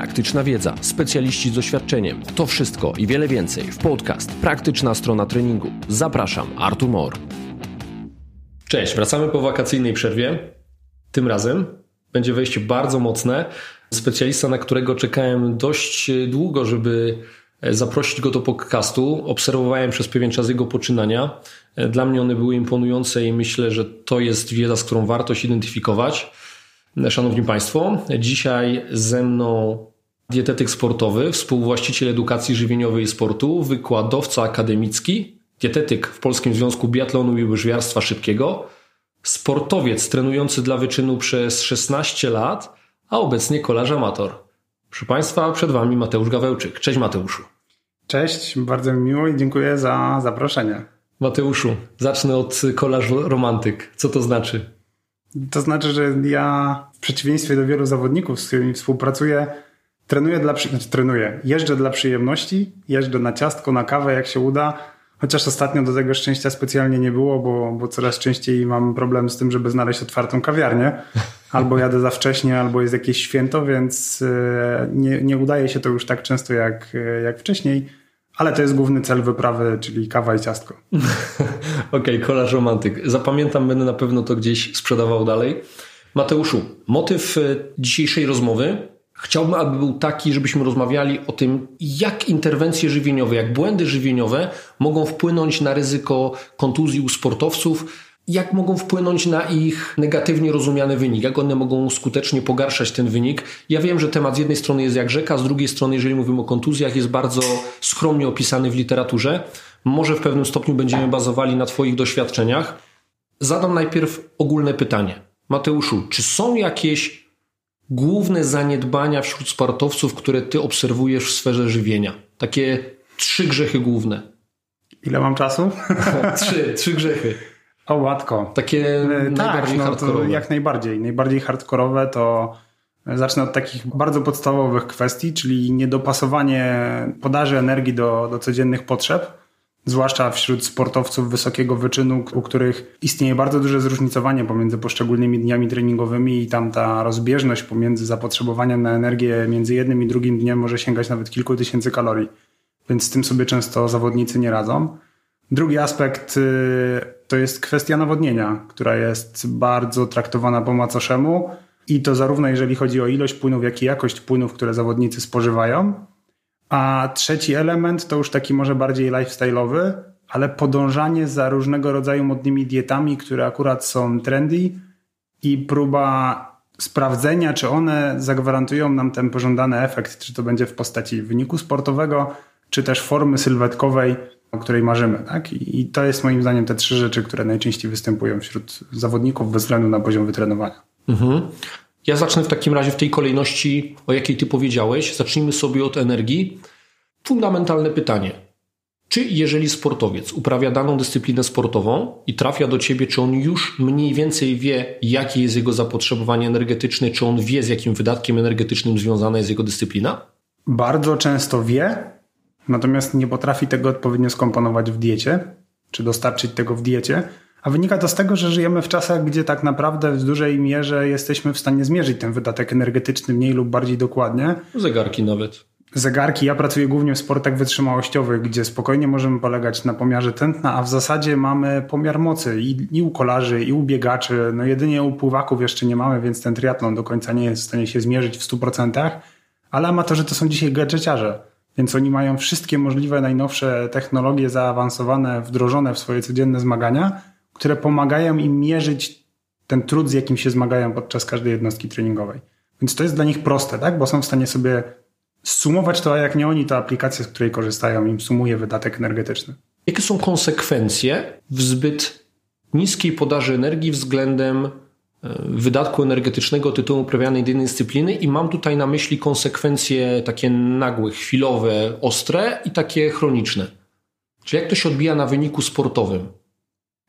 praktyczna wiedza, specjaliści z doświadczeniem. To wszystko i wiele więcej w podcast Praktyczna strona treningu. Zapraszam, Artur Mor. Cześć, wracamy po wakacyjnej przerwie. Tym razem będzie wejście bardzo mocne. Specjalista, na którego czekałem dość długo, żeby zaprosić go do podcastu. Obserwowałem przez pewien czas jego poczynania. Dla mnie one były imponujące i myślę, że to jest wiedza, z którą warto się identyfikować. Szanowni Państwo, dzisiaj ze mną dietetyk sportowy, współwłaściciel edukacji żywieniowej i sportu, wykładowca akademicki, dietetyk w Polskim Związku Biatlonu i Łyżwiarstwa Szybkiego, sportowiec trenujący dla wyczynu przez 16 lat, a obecnie kolarz amator. Proszę Państwa, przed Wami Mateusz Gawełczyk. Cześć Mateuszu. Cześć, bardzo mi miło i dziękuję za zaproszenie. Mateuszu, zacznę od kolarz romantyk. Co to znaczy? To znaczy, że ja w przeciwieństwie do wielu zawodników, z którymi współpracuję, trenuję dla, znaczy trenuję, jeżdżę dla przyjemności, jeżdżę na ciastko, na kawę, jak się uda, chociaż ostatnio do tego szczęścia specjalnie nie było, bo, bo coraz częściej mam problem z tym, żeby znaleźć otwartą kawiarnię. Albo jadę za wcześnie, albo jest jakieś święto, więc e, nie, nie udaje się to już tak często jak, e, jak wcześniej. Ale to jest główny cel wyprawy, czyli kawa i ciastko. Okej, okay, kolarz romantyk. Zapamiętam, będę na pewno to gdzieś sprzedawał dalej. Mateuszu, motyw e, dzisiejszej rozmowy chciałbym, aby był taki, żebyśmy rozmawiali o tym, jak interwencje żywieniowe, jak błędy żywieniowe mogą wpłynąć na ryzyko kontuzji u sportowców, jak mogą wpłynąć na ich negatywnie rozumiany wynik, jak one mogą skutecznie pogarszać ten wynik. Ja wiem, że temat z jednej strony jest jak rzeka, z drugiej strony, jeżeli mówimy o kontuzjach, jest bardzo skromnie opisany w literaturze. Może w pewnym stopniu będziemy bazowali na Twoich doświadczeniach. Zadam najpierw ogólne pytanie. Mateuszu, czy są jakieś główne zaniedbania wśród sportowców, które Ty obserwujesz w sferze żywienia? Takie trzy grzechy główne. Ile mam czasu? trzy, trzy grzechy. O, łatko. Takie e, najbardziej tak, hardkorowe. jak najbardziej. Najbardziej hardkorowe to zacznę od takich bardzo podstawowych kwestii, czyli niedopasowanie podaży energii do, do codziennych potrzeb, zwłaszcza wśród sportowców wysokiego wyczynu, u których istnieje bardzo duże zróżnicowanie pomiędzy poszczególnymi dniami treningowymi i tam ta rozbieżność pomiędzy zapotrzebowaniem na energię między jednym i drugim dniem może sięgać nawet kilku tysięcy kalorii. Więc z tym sobie często zawodnicy nie radzą. Drugi aspekt y, to jest kwestia nawodnienia, która jest bardzo traktowana po macoszemu i to zarówno jeżeli chodzi o ilość płynów, jak i jakość płynów, które zawodnicy spożywają. A trzeci element to już taki może bardziej lifestyle'owy, ale podążanie za różnego rodzaju modnymi dietami, które akurat są trendy i próba sprawdzenia, czy one zagwarantują nam ten pożądany efekt, czy to będzie w postaci wyniku sportowego, czy też formy sylwetkowej, o której marzymy. Tak? I to jest moim zdaniem te trzy rzeczy, które najczęściej występują wśród zawodników bez względu na poziom wytrenowania. Mhm. Ja zacznę w takim razie w tej kolejności, o jakiej ty powiedziałeś. Zacznijmy sobie od energii. Fundamentalne pytanie. Czy jeżeli sportowiec uprawia daną dyscyplinę sportową i trafia do ciebie, czy on już mniej więcej wie, jakie jest jego zapotrzebowanie energetyczne, czy on wie, z jakim wydatkiem energetycznym związana jest jego dyscyplina? Bardzo często wie, natomiast nie potrafi tego odpowiednio skomponować w diecie, czy dostarczyć tego w diecie. A wynika to z tego, że żyjemy w czasach, gdzie tak naprawdę w dużej mierze jesteśmy w stanie zmierzyć ten wydatek energetyczny mniej lub bardziej dokładnie. Zegarki nawet. Zegarki. Ja pracuję głównie w sportach wytrzymałościowych, gdzie spokojnie możemy polegać na pomiarze tętna, a w zasadzie mamy pomiar mocy i, i u kolarzy, i u biegaczy. No jedynie u pływaków jeszcze nie mamy, więc ten triatlon do końca nie jest w stanie się zmierzyć w 100%. Ale amatorzy to są dzisiaj gadżeciarze. Więc oni mają wszystkie możliwe najnowsze technologie zaawansowane, wdrożone w swoje codzienne zmagania, które pomagają im mierzyć ten trud, z jakim się zmagają podczas każdej jednostki treningowej. Więc to jest dla nich proste, tak? bo są w stanie sobie sumować to, a jak nie oni, to aplikacja, z której korzystają, im sumuje wydatek energetyczny. Jakie są konsekwencje w zbyt niskiej podaży energii względem wydatku energetycznego tytułu uprawianej danej dyscypliny i mam tutaj na myśli konsekwencje takie nagłe, chwilowe, ostre i takie chroniczne. Czyli jak to się odbija na wyniku sportowym?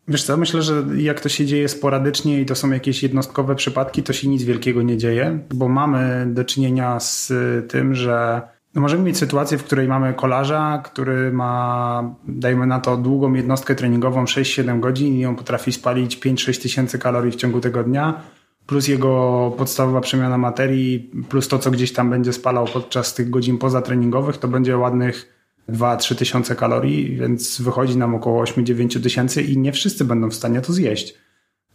Wiesz co, myślę, że jak to się dzieje sporadycznie i to są jakieś jednostkowe przypadki, to się nic wielkiego nie dzieje, bo mamy do czynienia z tym, że no możemy mieć sytuację, w której mamy kolarza, który ma, dajmy na to, długą jednostkę treningową 6-7 godzin i on potrafi spalić 5-6 tysięcy kalorii w ciągu tego dnia, plus jego podstawowa przemiana materii, plus to, co gdzieś tam będzie spalał podczas tych godzin pozatreningowych, to będzie ładnych 2-3 tysiące kalorii, więc wychodzi nam około 8-9 tysięcy i nie wszyscy będą w stanie to zjeść.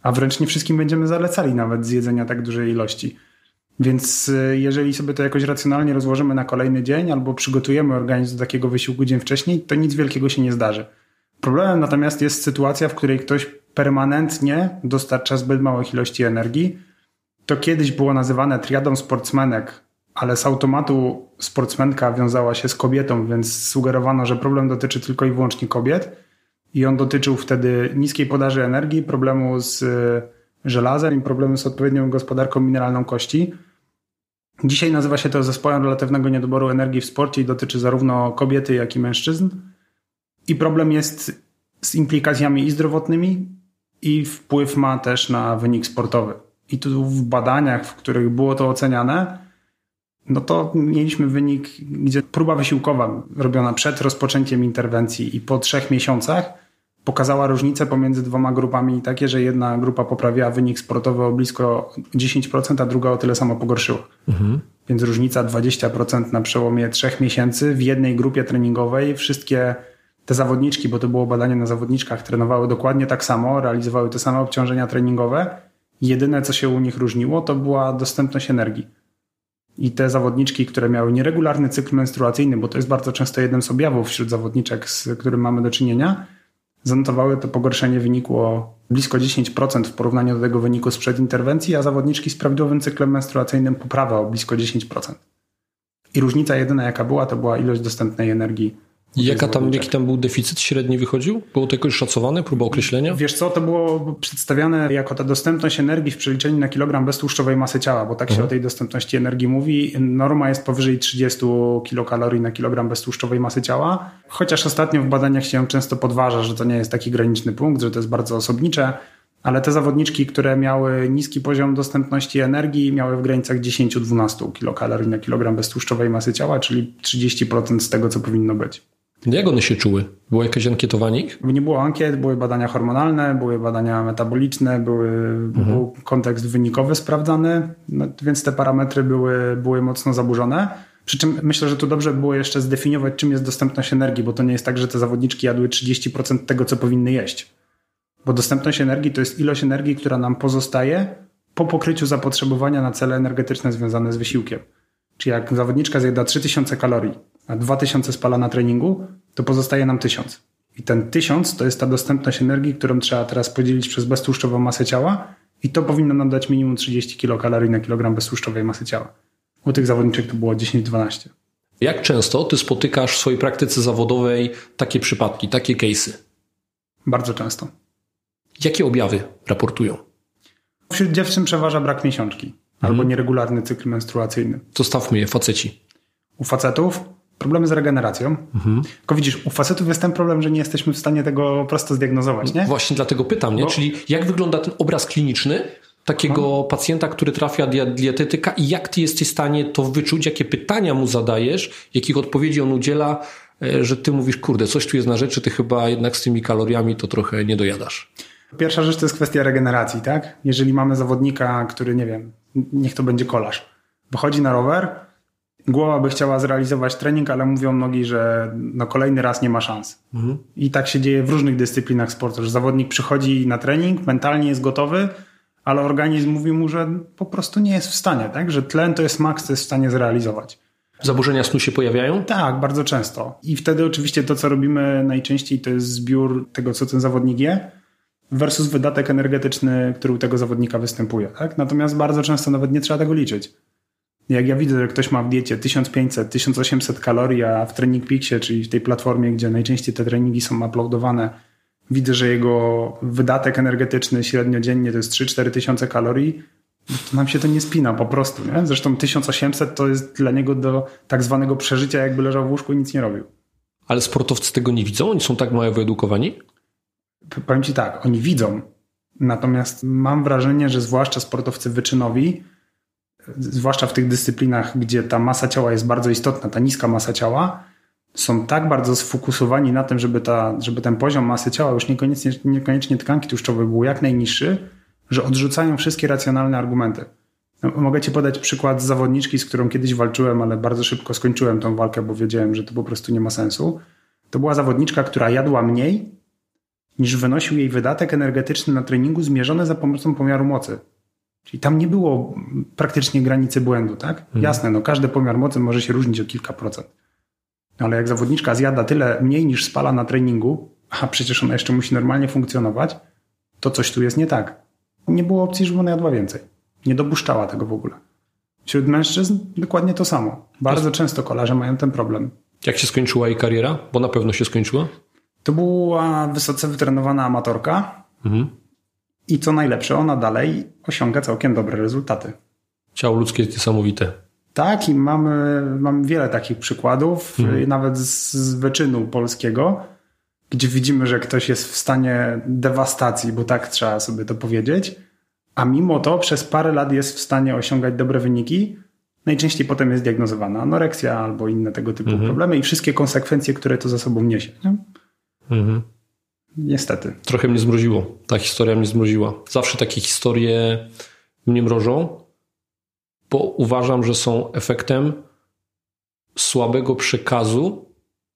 A wręcz nie wszystkim będziemy zalecali nawet zjedzenia tak dużej ilości. Więc y, jeżeli sobie to jakoś racjonalnie rozłożymy na kolejny dzień albo przygotujemy organizm do takiego wysiłku dzień wcześniej, to nic wielkiego się nie zdarzy. Problemem natomiast jest sytuacja, w której ktoś permanentnie dostarcza zbyt małych ilości energii. To kiedyś było nazywane triadą sportsmenek, ale z automatu sportsmenka wiązała się z kobietą, więc sugerowano, że problem dotyczy tylko i wyłącznie kobiet. I on dotyczył wtedy niskiej podaży energii, problemu z y, żelazem i problemu z odpowiednią gospodarką mineralną kości. Dzisiaj nazywa się to zespołem relatywnego niedoboru energii w sporcie i dotyczy zarówno kobiety, jak i mężczyzn. I problem jest z implikacjami i zdrowotnymi, i wpływ ma też na wynik sportowy. I tu w badaniach, w których było to oceniane, no to mieliśmy wynik, gdzie próba wysiłkowa robiona przed rozpoczęciem interwencji i po trzech miesiącach pokazała różnicę pomiędzy dwoma grupami takie, że jedna grupa poprawiała wynik sportowy o blisko 10%, a druga o tyle samo pogorszyła. Mhm. Więc różnica 20% na przełomie trzech miesięcy w jednej grupie treningowej. Wszystkie te zawodniczki, bo to było badanie na zawodniczkach, trenowały dokładnie tak samo, realizowały te same obciążenia treningowe. Jedyne, co się u nich różniło, to była dostępność energii. I te zawodniczki, które miały nieregularny cykl menstruacyjny, bo to jest bardzo często jeden z objawów wśród zawodniczek, z którym mamy do czynienia, zanotowały to pogorszenie wyniku o blisko 10% w porównaniu do tego wyniku sprzed interwencji, a zawodniczki z prawidłowym cyklem menstruacyjnym poprawę o blisko 10%. I różnica jedyna, jaka była, to była ilość dostępnej energii Jaka tam, jaki tam był deficyt średni wychodził? Było to jakoś szacowane, próba określenia? Wiesz co, to było przedstawiane jako ta dostępność energii w przeliczeniu na kilogram beztłuszczowej masy ciała, bo tak się mhm. o tej dostępności energii mówi. Norma jest powyżej 30 kilokalorii na kilogram beztłuszczowej masy ciała, chociaż ostatnio w badaniach się często podważa, że to nie jest taki graniczny punkt, że to jest bardzo osobnicze, ale te zawodniczki, które miały niski poziom dostępności energii, miały w granicach 10-12 kilokalorii na kilogram beztłuszczowej masy ciała, czyli 30% z tego, co powinno być. Jak one się czuły? Było jakieś ankietowanie ich? Nie było ankiet, były badania hormonalne, były badania metaboliczne, były, mhm. był kontekst wynikowy sprawdzany, no, więc te parametry były, były mocno zaburzone. Przy czym myślę, że tu dobrze było jeszcze zdefiniować, czym jest dostępność energii, bo to nie jest tak, że te zawodniczki jadły 30% tego, co powinny jeść. Bo dostępność energii to jest ilość energii, która nam pozostaje po pokryciu zapotrzebowania na cele energetyczne związane z wysiłkiem. Czyli jak zawodniczka zjada 3000 kalorii, a 2000 spala na treningu, to pozostaje nam 1000. I ten 1000 to jest ta dostępność energii, którą trzeba teraz podzielić przez beztłuszczową masę ciała i to powinno nam dać minimum 30 kilokalorii na kilogram beztłuszczowej masy ciała. U tych zawodniczek to było 10-12. Jak często ty spotykasz w swojej praktyce zawodowej takie przypadki, takie case'y? Bardzo często. Jakie objawy raportują? Wśród dziewczyn przeważa brak miesiączki albo mhm. nieregularny cykl menstruacyjny. Zostawmy je, faceci. U facetów problemy z regeneracją. Mhm. Tylko widzisz, u facetów jest ten problem, że nie jesteśmy w stanie tego prosto zdiagnozować, nie? Właśnie dlatego pytam, nie? Bo... Czyli jak wygląda ten obraz kliniczny takiego Aha. pacjenta, który trafia do dietetyka i jak ty jesteś w stanie to wyczuć, jakie pytania mu zadajesz, jakich odpowiedzi on udziela, e, że ty mówisz, kurde, coś tu jest na rzeczy, ty chyba jednak z tymi kaloriami to trochę nie dojadasz. Pierwsza rzecz to jest kwestia regeneracji, tak? Jeżeli mamy zawodnika, który, nie wiem, niech to będzie kolarz, wychodzi na rower, głowa by chciała zrealizować trening, ale mówią nogi, że no kolejny raz nie ma szans. Mhm. I tak się dzieje w różnych dyscyplinach sportu, że zawodnik przychodzi na trening, mentalnie jest gotowy, ale organizm mówi mu, że po prostu nie jest w stanie, tak? że tlen to jest maks, co jest w stanie zrealizować. Zaburzenia snu się pojawiają? Tak, bardzo często. I wtedy oczywiście to, co robimy najczęściej, to jest zbiór tego, co ten zawodnik je, versus wydatek energetyczny, który u tego zawodnika występuje. Tak? Natomiast bardzo często nawet nie trzeba tego liczyć. Jak ja widzę, że ktoś ma w diecie 1500-1800 kalorii, a w Training Peaksie, czyli w tej platformie, gdzie najczęściej te treningi są uploadowane, widzę, że jego wydatek energetyczny średnio dziennie to jest 3-4 tysiące kalorii, to nam się to nie spina po prostu. Nie? Zresztą 1800 to jest dla niego do tak zwanego przeżycia, jakby leżał w łóżku i nic nie robił. Ale sportowcy tego nie widzą? Oni są tak mało wyedukowani? Powiem Ci tak, oni widzą. Natomiast mam wrażenie, że zwłaszcza sportowcy wyczynowi, zwłaszcza w tych dyscyplinach, gdzie ta masa ciała jest bardzo istotna, ta niska masa ciała, są tak bardzo sfokusowani na tym, żeby, ta, żeby ten poziom masy ciała, już niekoniecznie, niekoniecznie tkanki tłuszczowej był jak najniższy, że odrzucają wszystkie racjonalne argumenty. No, mogę Ci podać przykład zawodniczki, z którą kiedyś walczyłem, ale bardzo szybko skończyłem tą walkę, bo wiedziałem, że to po prostu nie ma sensu. To była zawodniczka, która jadła mniej niż wynosił jej wydatek energetyczny na treningu zmierzony za pomocą pomiaru mocy. Czyli tam nie było praktycznie granicy błędu, tak? Mhm. Jasne, no każdy pomiar mocy może się różnić o kilka procent. No, ale jak zawodniczka zjada tyle mniej niż spala na treningu, a przecież ona jeszcze musi normalnie funkcjonować, to coś tu jest nie tak. Nie było opcji, żeby ona jadła więcej. Nie dopuszczała tego w ogóle. Wśród mężczyzn dokładnie to samo. Bardzo często kolarze mają ten problem. Jak się skończyła jej kariera? Bo na pewno się skończyła. To była wysoce wytrenowana amatorka. Mhm. I co najlepsze, ona dalej osiąga całkiem dobre rezultaty. Ciało ludzkie jest niesamowite. Tak, i mamy, mamy wiele takich przykładów, mhm. nawet z, z wyczynu polskiego, gdzie widzimy, że ktoś jest w stanie dewastacji, bo tak trzeba sobie to powiedzieć, a mimo to przez parę lat jest w stanie osiągać dobre wyniki. Najczęściej potem jest diagnozowana anoreksja albo inne tego typu mhm. problemy i wszystkie konsekwencje, które to za sobą niesie. Nie? Mhm. Niestety. Trochę mnie zmroziło. Ta historia mnie zmroziła. Zawsze takie historie mnie mrożą, bo uważam, że są efektem słabego przekazu,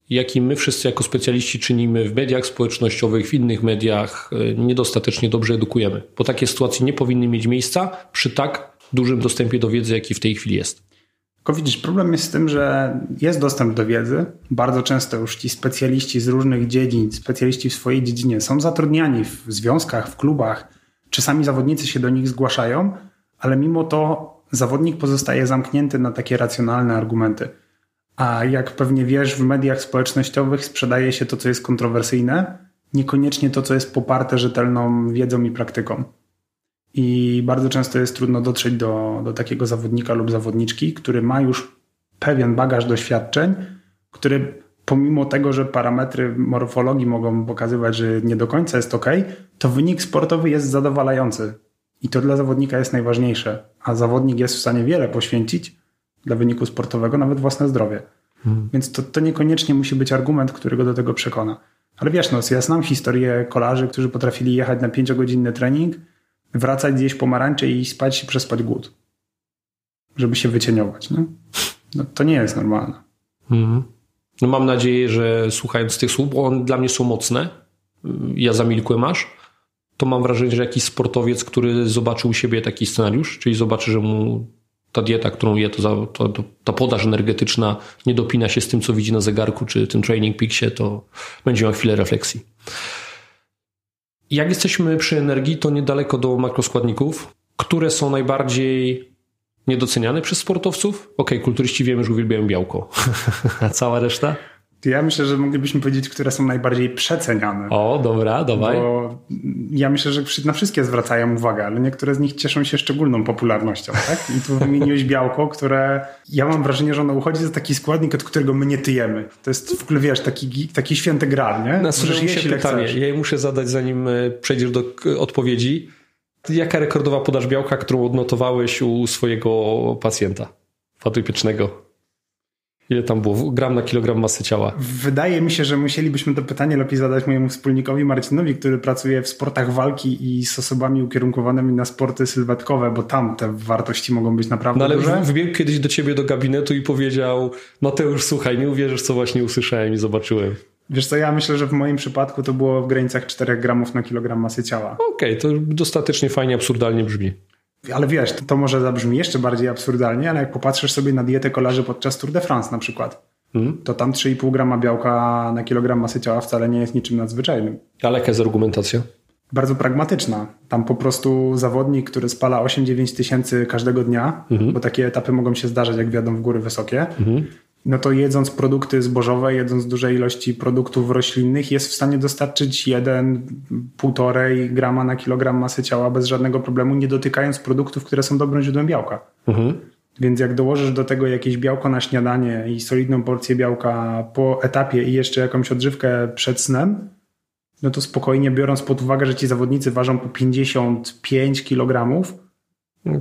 jaki my wszyscy jako specjaliści czynimy w mediach społecznościowych, w innych mediach, e, niedostatecznie dobrze edukujemy. Bo takie sytuacje nie powinny mieć miejsca przy tak dużym dostępie do wiedzy, jaki w tej chwili jest. Tylko widzisz, problem jest z tym, że jest dostęp do wiedzy. Bardzo często już ci specjaliści z różnych dziedzin, specjaliści w swojej dziedzinie są zatrudniani w związkach, w klubach. Czasami zawodnicy się do nich zgłaszają, ale mimo to zawodnik pozostaje zamknięty na takie racjonalne argumenty. A jak pewnie wiesz, w mediach społecznościowych sprzedaje się to, co jest kontrowersyjne, niekoniecznie to, co jest poparte rzetelną wiedzą i praktyką. I bardzo często jest trudno dotrzeć do, do takiego zawodnika lub zawodniczki, który ma już pewien bagaż doświadczeń, który pomimo tego, że parametry morfologii mogą pokazywać, że nie do końca jest ok, to wynik sportowy jest zadowalający. I to dla zawodnika jest najważniejsze. A zawodnik jest w stanie wiele poświęcić dla wyniku sportowego, nawet własne zdrowie. Hmm. Więc to, to niekoniecznie musi być argument, który go do tego przekona. Ale wiesz, no, ja znam historię kolarzy, którzy potrafili jechać na 5-godzinny trening, wracać gdzieś pomarańcze i spać przespać głód. Żeby się wycieniować. No, no to nie jest normalne. Mhm. No mam nadzieję, że słuchając tych słów, bo one dla mnie są mocne, ja zamilkłem aż, to mam wrażenie, że jakiś sportowiec, który zobaczył u siebie taki scenariusz, czyli zobaczy, że mu ta dieta, którą je, to, to, to, ta podaż energetyczna nie dopina się z tym, co widzi na zegarku, czy tym training peaksie, to będzie miał chwilę refleksji. Jak jesteśmy przy energii, to niedaleko do makroskładników, które są najbardziej niedoceniane przez sportowców. Okej, okay, kulturyści wiemy, że uwielbiają białko. A cała reszta? Ja myślę, że moglibyśmy powiedzieć, które są najbardziej przeceniane. O, dobra, dawaj. Bo ja myślę, że na wszystkie zwracają uwagę, ale niektóre z nich cieszą się szczególną popularnością. Tak? I tu wymieniłeś białko, które ja mam wrażenie, że ono uchodzi za taki składnik, od którego my nie tyjemy. To jest w ogóle, wiesz, taki, taki święty gral, nie? Nasuwa mi się pytanie. Chcesz. Ja je muszę zadać, zanim e, przejdziesz do odpowiedzi. Jaka rekordowa podaż białka, którą odnotowałeś u swojego pacjenta fatopycznego? Ile tam było? Gram na kilogram masy ciała. Wydaje mi się, że musielibyśmy to pytanie lepiej zadać mojemu wspólnikowi Marcinowi, który pracuje w sportach walki i z osobami ukierunkowanymi na sporty sylwetkowe, bo tam te wartości mogą być naprawdę no, ale duże. wbiegł kiedyś do ciebie do gabinetu i powiedział Mateusz, słuchaj, nie uwierzysz, co właśnie usłyszałem i zobaczyłem. Wiesz co, ja myślę, że w moim przypadku to było w granicach 4 gramów na kilogram masy ciała. Okej, okay, to dostatecznie fajnie, absurdalnie brzmi. Ale wiesz, to może zabrzmi jeszcze bardziej absurdalnie, ale jak popatrzysz sobie na dietę kolarzy podczas Tour de France na przykład, hmm. to tam 3,5 grama białka na kilogram masy ciała wcale nie jest niczym nadzwyczajnym. Ale jaka jest argumentacja? Bardzo pragmatyczna. Tam po prostu zawodnik, który spala 8-9 tysięcy każdego dnia, mhm. bo takie etapy mogą się zdarzać, jak wiadomo, w góry wysokie, mhm no to jedząc produkty zbożowe, jedząc duże ilości produktów roślinnych, jest w stanie dostarczyć 1-1,5 grama na kilogram masy ciała bez żadnego problemu, nie dotykając produktów, które są dobrym źródłem białka. Mhm. Więc jak dołożysz do tego jakieś białko na śniadanie i solidną porcję białka po etapie i jeszcze jakąś odżywkę przed snem, no to spokojnie biorąc pod uwagę, że ci zawodnicy ważą po 55 kg,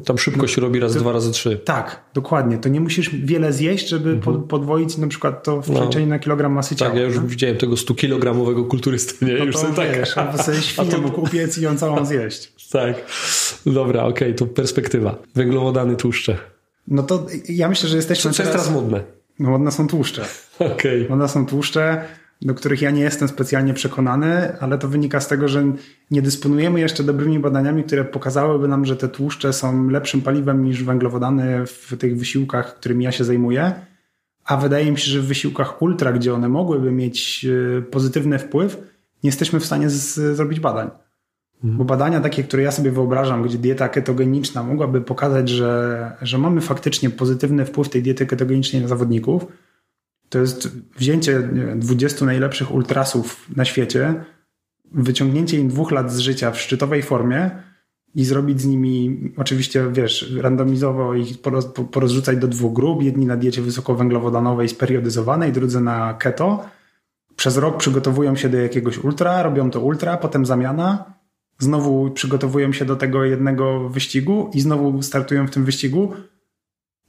Tam szybko się robi raz, to, dwa razy trzy. Tak, dokładnie. To nie musisz wiele zjeść, żeby mhm. podwoić na przykład to w no. przeliczeniu no. na kilogram masy ciała. Tak, ja już no? widziałem tego 100-kilogramowego kulturysty. Nie? No już to tak. wiesz, tak. sobie świnię to... mógł upiec i ją całą zjeść. tak. Dobra, okej, okay, to perspektywa. Węglowodany, tłuszcze. No to ja myślę, że jesteśmy Co, co jest teraz modne? No modne są tłuszcze. Okej. Okay. Modne są tłuszcze do których ja nie jestem specjalnie przekonany, ale to wynika z tego, że nie dysponujemy jeszcze dobrymi badaniami, które pokazałyby nam, że te tłuszcze są lepszym paliwem niż węglowodany w tych wysiłkach, którymi ja się zajmuję. A wydaje mi się, że w wysiłkach ultra, gdzie one mogłyby mieć e, pozytywny wpływ, nie jesteśmy w stanie z, zrobić badań. Mhm. Bo badania takie, które ja sobie wyobrażam, gdzie dieta ketogeniczna mogłaby pokazać, że, że mamy faktycznie pozytywny wpływ tej diety ketogenicznej na zawodników, to jest wzięcie wiem, 20 najlepszych ultrasów na świecie, wyciągnięcie im dwóch lat z życia w szczytowej formie i zrobić z nimi, oczywiście, wiesz, randomizowo ich porozrzucać do dwóch grup. Jedni na diecie wysokowęglowodanowej speryodyzowanej, drudzy na keto. Przez rok przygotowują się do jakiegoś ultra, robią to ultra, potem zamiana. Znowu przygotowują się do tego jednego wyścigu i znowu startują w tym wyścigu.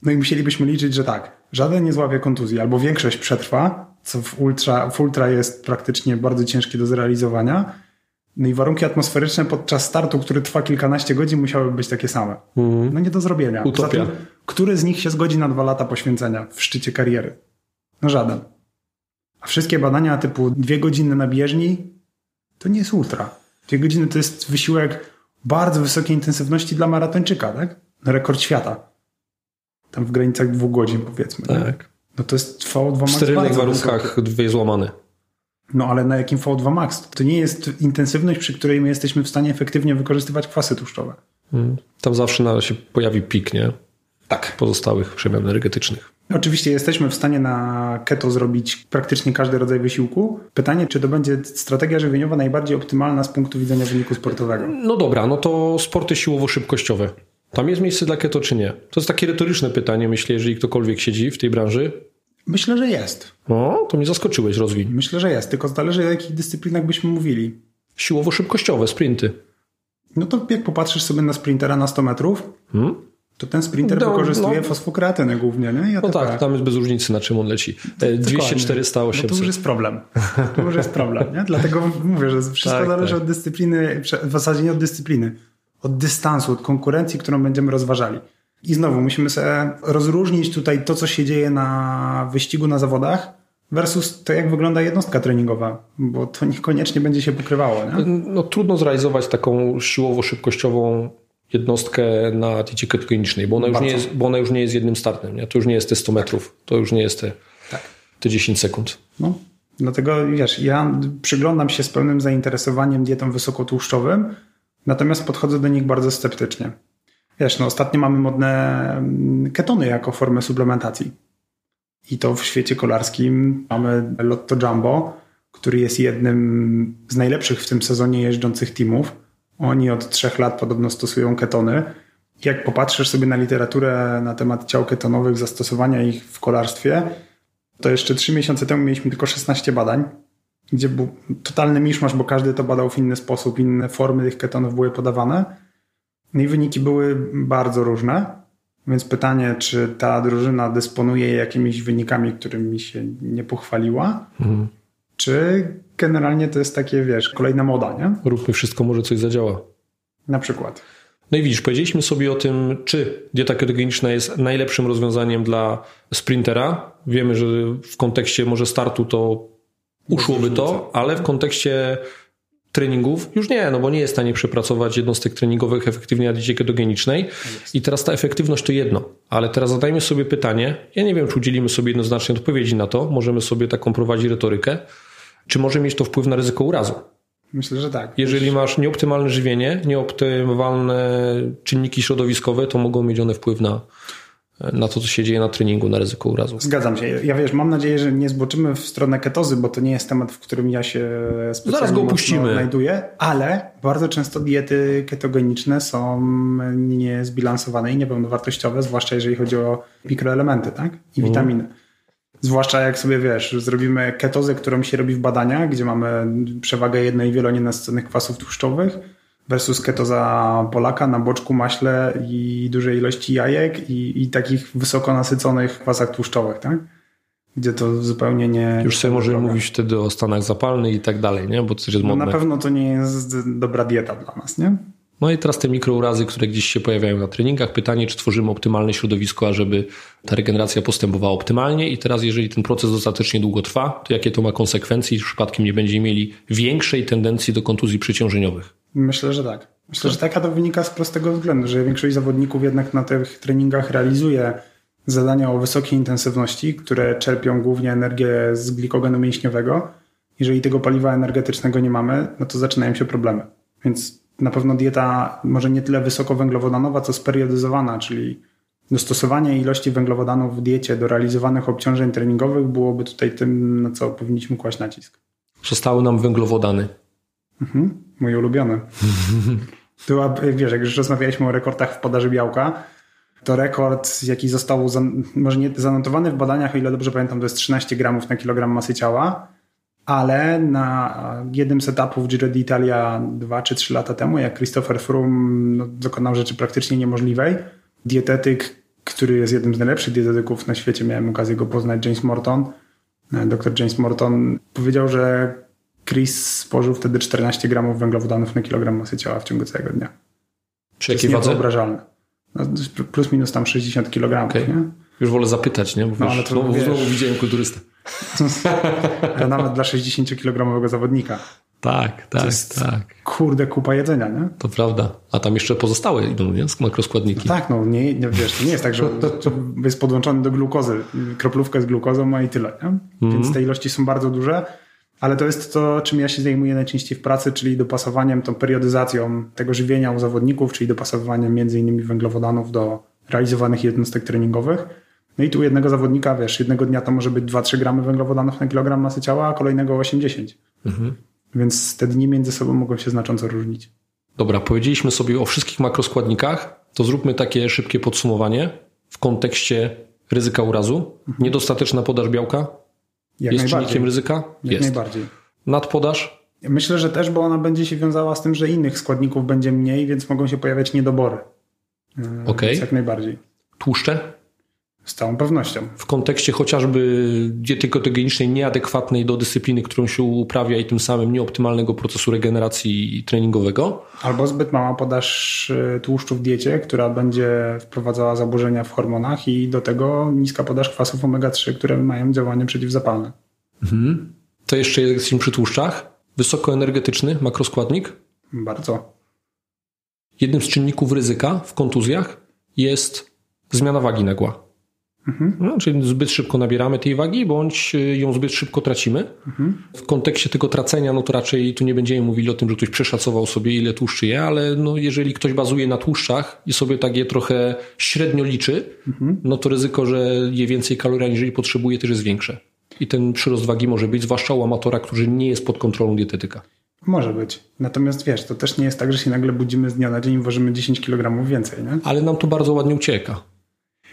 No i musielibyśmy liczyć, że tak, żaden nie złapie kontuzji, albo większość przetrwa, co w ultra, w ultra jest praktycznie bardzo ciężkie do zrealizowania. No i warunki atmosferyczne podczas startu, który trwa kilkanaście godzin, musiały być takie same. Mm. No nie do zrobienia. Utopia. Zatem, który z nich się zgodzi na dwa lata poświęcenia w szczycie kariery? No żaden. A wszystkie badania typu dwie godziny na bieżni to nie jest ultra. Dwie godziny to jest wysiłek bardzo wysokiej intensywności dla maratończyka, tak? Na rekord świata tam w granicach dwóch godzin powiedzmy. Tak. No to jest VO2 Max. W sterylnych warunkach dwie złamane. No ale na jakim VO2 Max? To nie jest intensywność, przy której my jesteśmy w stanie efektywnie wykorzystywać kwasy tłuszczowe. Hmm. Tam zawsze się pojawi pik, nie? Tak. Pozostałych przemian energetycznych. Oczywiście jesteśmy w stanie na keto zrobić praktycznie każdy rodzaj wysiłku. Pytanie, czy to będzie strategia żywieniowa najbardziej optymalna z punktu widzenia wyniku sportowego? No dobra, no to sporty siłowo-szybkościowe. Tam jest miejsce dla keto, czy nie? To jest takie retoryczne pytanie, myślę, jeżeli ktokolwiek siedzi w tej branży. Myślę, że jest. No, to mnie zaskoczyłeś, rozwiń. Myślę, że jest, tylko zależy o jakich dyscyplinach byśmy mówili. Siłowo-szybkościowe, sprinty. No to jak popatrzysz sobie na sprintera na 100 metrów, hmm? to ten sprinter no, wykorzystuje no, fosfokreatynę głównie, nie? no tak, tam jest bez różnicy, na czym on leci. 200, 400, 800. No to już jest problem. To już jest problem, nie? Dlatego mówię, że wszystko tak, zależy tak. od dyscypliny, w zasadzie nie od dyscypliny od dystansu, od konkurencji, którą będziemy rozważali. I znowu musimy sobie rozróżnić tutaj to, co się dzieje na wyścigu na zawodach versus to, jak wygląda jednostka treningowa, bo to niekoniecznie będzie się pokrywało. Nie? No, trudno zrealizować taką siłowo-szybkościową jednostkę na diecie ketogenicznej, bo ona, już nie jest, bo ona już nie jest jednym startem. Nie? To już nie jest te 100 metrów, to już nie jest te, tak. te 10 sekund. No, dlatego wiesz, ja przyglądam się z pełnym zainteresowaniem dietą wysokotłuszczowym, Natomiast podchodzę do nich bardzo sceptycznie. Wiesz, no ostatnio mamy modne mm, ketony jako formę suplementacji. I to w świecie kolarskim mamy Lotto Jumbo, który jest jednym z najlepszych w tym sezonie jeżdżących teamów. Oni od trzech lat podobno stosują ketony. Jak popatrzysz sobie na literaturę na temat ciał ketonowych, zastosowania ich w kolarstwie, to jeszcze trzy miesiące temu mieliśmy tylko 16 badań gdzie był totalny miszmasz, bo każdy to badał w inny sposób, inne formy tych ketonów były podawane. No i wyniki były bardzo różne. Więc pytanie, czy ta drużyna dysponuje jakimiś wynikami, którymi się nie pochwaliła, mhm. czy generalnie to jest takie, wiesz, kolejna moda, nie? Róbmy wszystko, może coś zadziała. Na przykład. No i widzisz, powiedzieliśmy sobie o tym, czy dieta ketogeniczna jest najlepszym rozwiązaniem dla sprintera. Wiemy, że w kontekście może startu to uszłoby to, ale w kontekście treningów już nie, no bo nie jest w stanie przepracować jednostek treningowych efektywnie na diecie ketogenicznej. I teraz ta efektywność to jedno, ale teraz zadajmy sobie pytanie, ja nie wiem, czy udzielimy sobie jednoznacznej odpowiedzi na to, możemy sobie taką prowadzić retorykę, czy może mieć to wpływ na ryzyko urazu? Myślę, że tak. Jeżeli masz nieoptymalne żywienie, nieoptymalne czynniki środowiskowe, to mogą mieć one wpływ na na to, co się dzieje na treningu, na ryzyko urazu. Zgadzam się. Ja wiesz, mam nadzieję, że nie zboczymy w stronę ketozy, bo to nie jest temat, w którym ja się specjalnie Zaraz go opuścimy. znajduję, ale bardzo często diety ketogeniczne są niezbilansowane i niepełnowartościowe, zwłaszcza jeżeli chodzi o mikroelementy tak? i mhm. witaminy. Zwłaszcza jak sobie wiesz, zrobimy ketozę, którą się robi w badaniach, gdzie mamy przewagę jednej wielonienasyconych kwasów tłuszczowych, versus ketoza Polaka na boczku, maśle i dużej ilości jajek i, i takich wysoko nasyconych kwasach tłuszczowych, tak? Gdzie to zupełnie nie... Już sobie możemy mówić wtedy o stanach zapalnych i tak dalej, nie? Bo to jest modne. No na pewno to nie jest dobra dieta dla nas, nie? No i teraz te mikrourazy, które gdzieś się pojawiają na treningach. Pytanie, czy tworzymy optymalne środowisko, ażeby ta regeneracja postępowała optymalnie. I teraz, jeżeli ten proces dostatecznie długo trwa, to jakie to ma konsekwencje i przypadkiem nie będziemy mieli większej tendencji do kontuzji przeciążeniowych? Myślę, że tak. Myślę, że taka to wynika z prostego względu, że większość zawodników jednak na tych treningach realizuje zadania o wysokiej intensywności, które czerpią głównie energię z glikogenu mięśniowego. Jeżeli tego paliwa energetycznego nie mamy, no to zaczynają się problemy. Więc na pewno dieta może nie tyle wysokowęglowodanowa, co speriodyzowana, czyli dostosowanie ilości węglowodanów w diecie do realizowanych obciążeń treningowych byłoby tutaj tym, na co powinniśmy kłaść nacisk. Zostały nam węglowodany. Mhm, mój ulubiony. Była, wiesz, jak już rozmawialiśmy o rekordach w podaży białka, to rekord, jaki został może nie zanotowany w badaniach, o ile dobrze pamiętam, to jest 13 gramów na kilogram masy ciała, ale na jednym z etapów Giro d'Italia 2 czy 3 lata temu, jak Christopher Froome no, dokonał rzeczy praktycznie niemożliwej, dietetyk, który jest jednym z najlepszych dietetyków na świecie, miałem okazję go poznać, James Morton, e, dr James Morton, powiedział, że Chris spożył wtedy 14 gramów węglowodanów na kilogram masy ciała w ciągu całego dnia. Przy jakiej wadze? Niewyobrażalne. No, plus minus tam 60 kg. Okay. Już wolę zapytać, nie? Bo no, ale to znowu, wiesz, widziałem kulturystę. nawet dla 60-kilogramowego zawodnika. Tak, tak, jest, tak. Kurde, kupa jedzenia, nie? To prawda. A tam jeszcze pozostałe idą, nie? Makroskładniki. No tak, no nie, nie, wiesz, to nie jest tak, że jest podłączony do glukozy. Kroplówkę z gluzą ma i tyle, nie? Więc mm -hmm. te ilości są bardzo duże. Ale to jest to, czym ja się zajmuję najczęściej w pracy, czyli dopasowaniem, tą periodyzacją tego żywienia u zawodników, czyli dopasowaniem między innymi węglowodanów do realizowanych jednostek treningowych. No i tu jednego zawodnika, wiesz, jednego dnia to może być 2-3 gramy węglowodanów na kilogram masy ciała, a kolejnego 80. Mhm. Więc te dni między sobą mogą się znacząco różnić. Dobra, powiedzieliśmy sobie o wszystkich makroskładnikach, to zróbmy takie szybkie podsumowanie w kontekście ryzyka urazu. Mhm. Niedostateczna podaż białka, jak jest czynnikiem ryzyka? Jak jest. najbardziej. Nadpodaż? Myślę, że też, bo ona będzie się wiązała z tym, że innych składników będzie mniej, więc mogą się pojawiać niedobory. E, Okej. Okay. Jak najbardziej. Tłuszcze? Z całą pewnością. W kontekście chociażby diety ketogenicznej nieadekwatnej do dyscypliny, którą się uprawia i tym samym nieoptymalnego procesu regeneracji treningowego. Albo zbyt mała podaż e, tłuszczu w diecie, która będzie wprowadzała zaburzenia w hormonach i do tego niska podaż kwasów omega-3, które mają działanie przeciwzapalne. Mhm. To jeszcze jesteśmy przy tłuszczach. Wysokoenergetyczny makroskładnik? Bardzo. Jednym z czynników ryzyka w kontuzjach jest zmiana wagi nagła. Mhm. No, czyli zbyt szybko nabieramy tej wagi, bądź y, ją zbyt szybko tracimy. Mhm. W kontekście tego tracenia, no to raczej tu nie będziemy mówili o tym, że ktoś przeszacował sobie, ile tłuszczy je, ale no jeżeli ktoś bazuje na tłuszczach i sobie tak je trochę średnio liczy, mhm. no to ryzyko, że je więcej kalorii, aniżeli potrzebuje, też jest większe. I ten przyrost wagi może być, zwłaszcza u amatora, który nie jest pod kontrolą dietetyka. Może być. Natomiast wiesz, to też nie jest tak, że się nagle budzimy z dnia na dzień i ważymy 10 kg więcej. Nie? Ale nam to bardzo ładnie ucieka.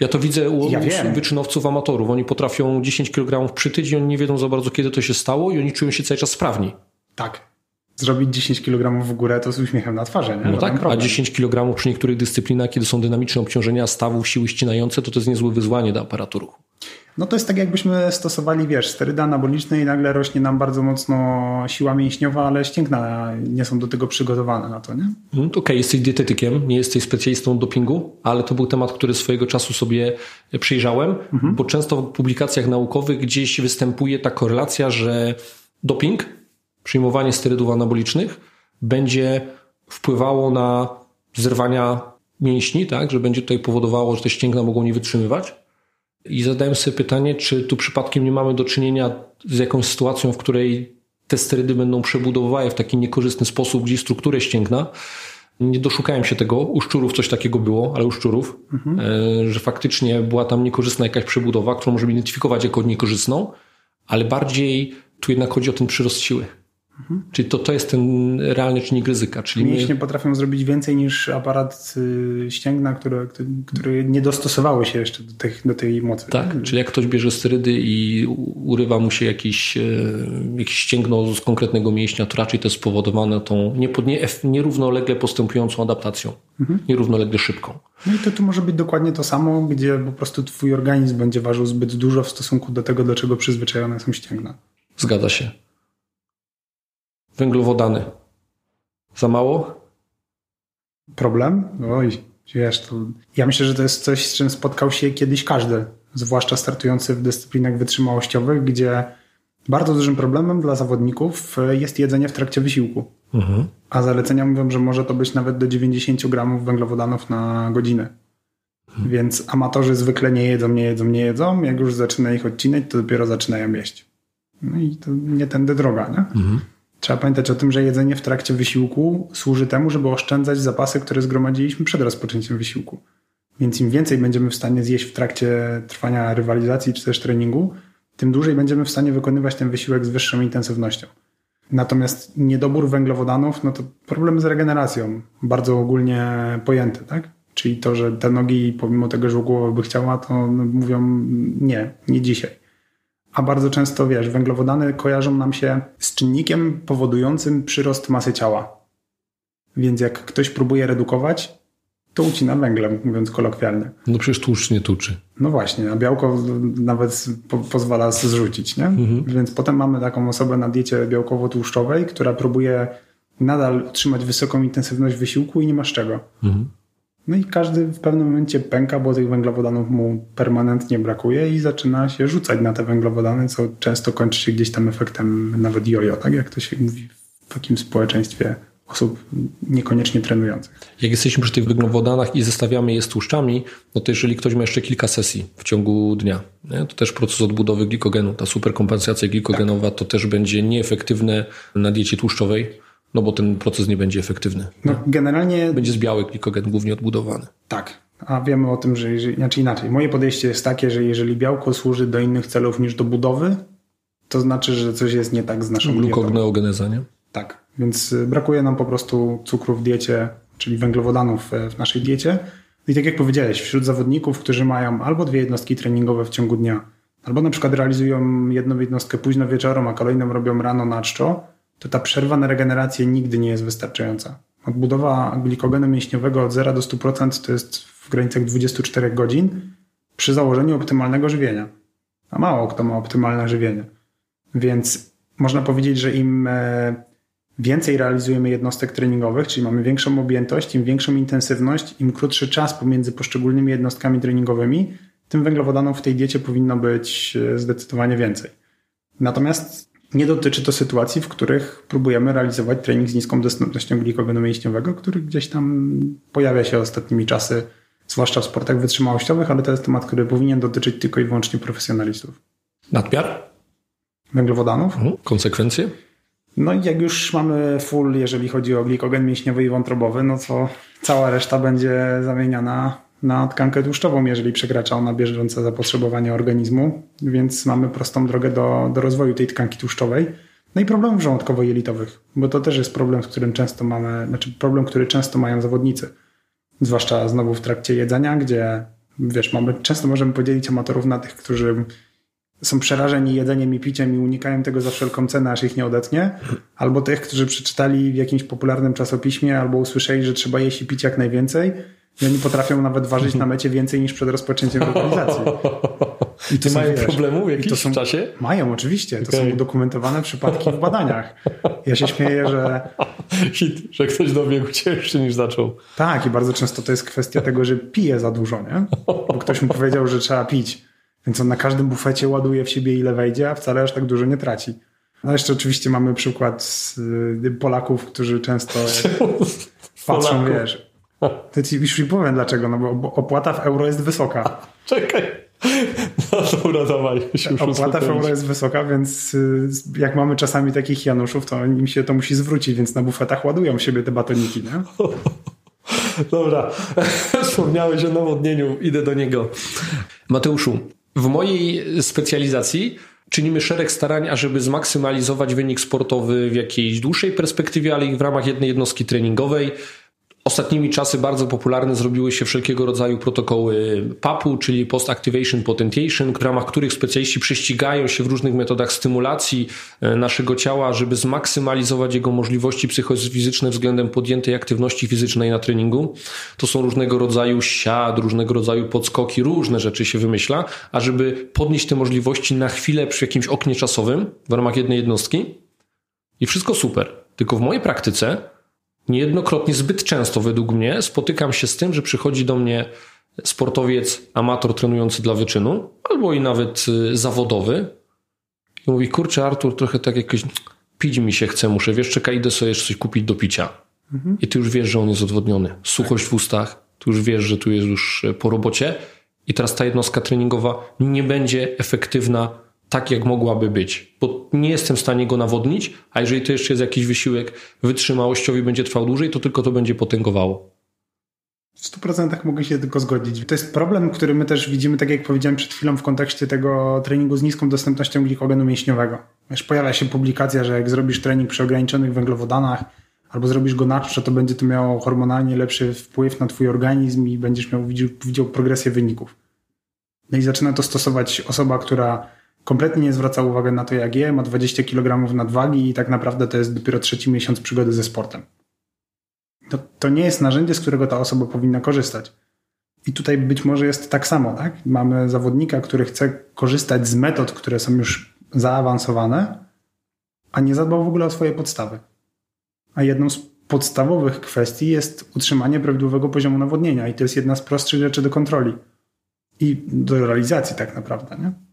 Ja to widzę u, ja wyczynowców amatorów. Oni potrafią 10 kg przytyć i oni nie wiedzą za bardzo, kiedy to się stało i oni czują się cały czas sprawni. Tak. Zrobić 10 kg w górę to z uśmiechem na twarzy. Nie? No tak, a 10 kg przy niektórych dyscyplinach, kiedy są dynamiczne obciążenia stawów, siły ścinające, to to jest niezłe wyzwanie dla aparatu ruchu. No to jest tak jakbyśmy stosowali, wiesz, sterydy anaboliczne i nagle rośnie nam bardzo mocno siła mięśniowa, ale ścięgna nie są do tego przygotowane na to, nie? Mm, Okej, okay, jesteś dietetykiem, nie jesteś specjalistą dopingu, ale to był temat, który swojego czasu sobie przyjrzałem, mhm. bo często w publikacjach naukowych gdzieś występuje ta korelacja, że doping, przyjmowanie sterydów anabolicznych będzie wpływało na zerwania mięśni, tak, że będzie tutaj powodowało, że te ścięgna mogą nie wytrzymywać i zadałem sobie pytanie, czy tu przypadkiem nie mamy do czynienia z jakąś sytuacją, w której te sterydy będą przebudowywały w taki niekorzystny sposób gdzieś strukturę ścięgna. Nie doszukałem się tego. U szczurów coś takiego było, ale u szczurów, mhm. E, że faktycznie była tam niekorzystna jakaś przebudowa, którą możemy identyfikować jako niekorzystną, ale bardziej tu jednak chodzi o ten przyrost siły. Mhm. Czyli to, to jest ten realny czynnik ryzyka. Czyli Mięśnie my... potrafią zrobić więcej niż aparat y, ścięgna, które, które nie dostosowały się jeszcze do, tych, do tej mocy. Tak, tak, czyli jak ktoś bierze sterydy i urywa mu się jakiś, e, jakieś ścięgno z konkretnego mięśnia, to raczej to jest spowodowane tą nie, nierównolegle postępującą adaptacją. Mhm. Nierównolegle szybką. No i to tu może być dokładnie to samo, gdzie po prostu twój organizm będzie ważył zbyt dużo w stosunku do tego, do czego przyzwyczajone są ścięgna. Zgadza się. Węglowodany. Za mało? Problem? Oj, wiesz, to... ja myślę, że to jest coś, z czym spotkał się kiedyś każdy, zwłaszcza startujący w dyscyplinach wytrzymałościowych, gdzie bardzo dużym problemem dla zawodników jest jedzenie w trakcie wysiłku. Mhm. A zalecenia mówią, że może to być nawet do 90 gramów węglowodanów na godzinę. Mhm. Więc amatorzy zwykle nie jedzą, nie jedzą, nie jedzą. Jak już zaczyna ich odcinać, to dopiero zaczynają jeść. No i to nie tędy droga, nie? Mhm. Trzeba pamiętać o tym, że jedzenie w trakcie wysiłku służy temu, żeby oszczędzać zapasy, które zgromadziliśmy przed rozpoczęciem wysiłku. Więc im więcej będziemy w stanie zjeść w trakcie trwania rywalizacji czy też treningu, tym dłużej będziemy w stanie wykonywać ten wysiłek z wyższą intensywnością. Natomiast niedobór węglowodanów, no to problem z regeneracją, bardzo ogólnie pojęty, tak? Czyli to, że te nogi, pomimo tego, że głowa by chciała, to mówią nie, nie dzisiaj a bardzo często, wiesz, węglowodany kojarzą nam się z czynnikiem powodującym przyrost masy ciała. Więc jak ktoś próbuje redukować, to ucina węglem, mówiąc kolokwialnie. No przecież tłuszcz nie tuczy. No właśnie, a białko nawet po pozwala zrzucić, nie? Mhm. Więc potem mamy taką osobę na diecie białkowo-tłuszczowej, która próbuje nadal utrzymać wysoką intensywność wysiłku i nie ma z czego. Mhm. No i każdy w pewnym momencie pęka, bo tych węglowodanów mu permanentnie brakuje i zaczyna się rzucać na te węglowodany, co często kończy się gdzieś tam efektem nawet jojo, tak jak to się mówi w takim społeczeństwie osób niekoniecznie trenujących. Jak jesteśmy przy tych węglowodanach i zestawiamy je z tłuszczami, no to jeżeli ktoś ma jeszcze kilka sesji w ciągu dnia, nie? to też proces odbudowy glikogenu, ta superkompensacja glikogenowa tak. to też będzie nieefektywne na diecie tłuszczowej no bo ten proces nie będzie efektywny. No, generalnie... Będzie z białek glikogen głównie odbudowany. Tak. A wiemy o tym, że jeżeli, znaczy inaczej. Moje podejście jest takie, że jeżeli białko służy do innych celów niż do budowy, to znaczy, że coś jest nie tak z naszą Glukogneogeneza, nie? Tak. Więc y, brakuje nam po prostu cukru w diecie, czyli węglowodanów w naszej diecie. I tak jak powiedziałeś, wśród zawodników, którzy mają albo dwie jednostki treningowe w ciągu dnia, albo na przykład realizują jedną jednostkę późno wieczorem, a kolejną robią rano na czczo, to ta przerwa na regenerację nigdy nie jest wystarczająca. Odbudowa glikogenu mięśniowego od 0 do 100% to jest w granicach 24 godzin przy założeniu optymalnego żywienia. A mało kto ma optymalne żywienie. Więc można powiedzieć, że im e, więcej realizujemy jednostek treningowych, czyli mamy większą objętość, im większą intensywność, im krótszy czas pomiędzy poszczególnymi jednostkami treningowymi, tym węglowodanów w tej diecie powinno być e, zdecydowanie więcej. Natomiast nie dotyczy to sytuacji, w których próbujemy realizować trening z niską dostępnością glikogenu mięśniowego, który gdzieś tam pojawia się ostatnimi czasy, zwłaszcza w sportach wytrzymałościowych, ale to jest temat, który powinien dotyczyć tylko i wyłącznie profesjonalistów. Nadmiar? Węglowodanów? Mhm. Konsekwencje? No i jak już mamy full, jeżeli chodzi o glikogen mięśniowy i wątrobowy, no to cała reszta będzie zamieniana na tkankę tłuszczową, jeżeli przekracza ona bieżące zapotrzebowanie organizmu, więc mamy prostą drogę do, do rozwoju tej tkanki tłuszczowej. No i problemów żołądkowo-jelitowych, bo to też jest problem, z którym często mamy, znaczy problem, który często mają zawodnicy. Zwłaszcza znowu w trakcie jedzenia, gdzie wiesz, mamy, często możemy podzielić amatorów na tych, którzy są przerażeni jedzeniem i piciem i unikają tego za wszelką cenę, aż ich nie odetnie, albo tych, którzy przeczytali w jakimś popularnym czasopiśmie albo usłyszeli, że trzeba jeść i pić jak najwięcej i oni potrafią nawet ważyć na mecie więcej niż przed rozpoczęciem rywalizacji. I to mają problemu w jakimś są, czasie? Mają, oczywiście. To okay. są udokumentowane przypadki w badaniach. Ja się śmieję, że... Hit, że ktoś dobiegł cięższy niż zaczął. Tak, i bardzo często to jest kwestia tego, że pije za dużo, nie? Bo ktoś mu powiedział, że trzeba pić. Więc on na każdym bufecie ładuje w siebie ile wejdzie, a wcale aż tak dużo nie traci. No jeszcze oczywiście mamy przykład y, Polaków, którzy często patrzą, wiesz, to ci już powiem dlaczego, no bo opłata w euro jest wysoka. Czekaj. No dobra, dawaj. Opłata w euro jest wysoka, więc y, jak mamy czasami takich Januszów, to im się to musi zwrócić, więc na bufetach ładują siebie te batoniki, nie? Dobra. Wspomniałeś o nawodnieniu, idę do niego. Mateuszu, w mojej specjalizacji czynimy szereg starań, ażeby zmaksymalizować wynik sportowy w jakiejś dłuższej perspektywie, ale i w ramach jednej jednostki treningowej. Ostatnimi czasy bardzo popularne zrobiły się wszelkiego rodzaju protokoły PAP-u, czyli Post Activation Potentiation, w ramach których specjaliści prześcigają się w różnych metodach stymulacji e, naszego ciała, żeby zmaksymalizować jego możliwości psychofizyczne względem podjętej aktywności fizycznej na treningu. To są różnego rodzaju siad, różnego rodzaju podskoki, różne rzeczy się wymyśla, a żeby podnieść te możliwości na chwilę przy jakimś oknie czasowym w ramach jednej jednostki. I wszystko super. Tylko w mojej praktyce Niejednokrotnie, zbyt często według mnie spotykam się z tym, że przychodzi do mnie sportowiec, amator trenujący dla wyczynu, albo i nawet y, zawodowy i mówi, kurczę Artur, trochę tak jakoś pić mi się chce, muszę, wiesz, czekaj, idę sobie jeszcze coś kupić do picia. Mhm. I ty już wiesz, że on jest odwodniony. Suchość w ustach, ty już wiesz, że tu jest już e, po robocie i teraz ta jednostka treningowa nie będzie efektywna tak, jak mogłaby być, bo nie jestem w stanie go nawodnić, a jeżeli to jeszcze jest jakiś wysiłek wytrzymałościowy będzie trwał dłużej, to tylko to będzie potęgowało. W 100% mogę się tylko zgodzić. To jest problem, który my też widzimy, tak jak powiedziałem przed chwilą, w kontekście tego treningu z niską dostępnością glikogenu mięśniowego. Wiesz, pojawia się publikacja, że jak zrobisz trening przy ograniczonych węglowodanach albo zrobisz go na czczo, to będzie to miało hormonalnie lepszy wpływ na twój organizm i będziesz miał widział, widział progresję wyników. No i zaczyna to stosować osoba, która kompletnie nie zwraca uwagi na to, jak je, ma 20 kg nadwagi i tak naprawdę to jest dopiero trzeci miesiąc przygody ze sportem. To, to nie jest narzędzie, z którego ta osoba powinna korzystać. I tutaj być może jest tak samo, tak? Mamy zawodnika, który chce korzystać z metod, które są już zaawansowane, a nie zadbał w ogóle o swoje podstawy. A jedną z podstawowych kwestii jest utrzymanie prawidłowego poziomu nawodnienia i to jest jedna z prostszych rzeczy do kontroli i do realizacji tak naprawdę, nie?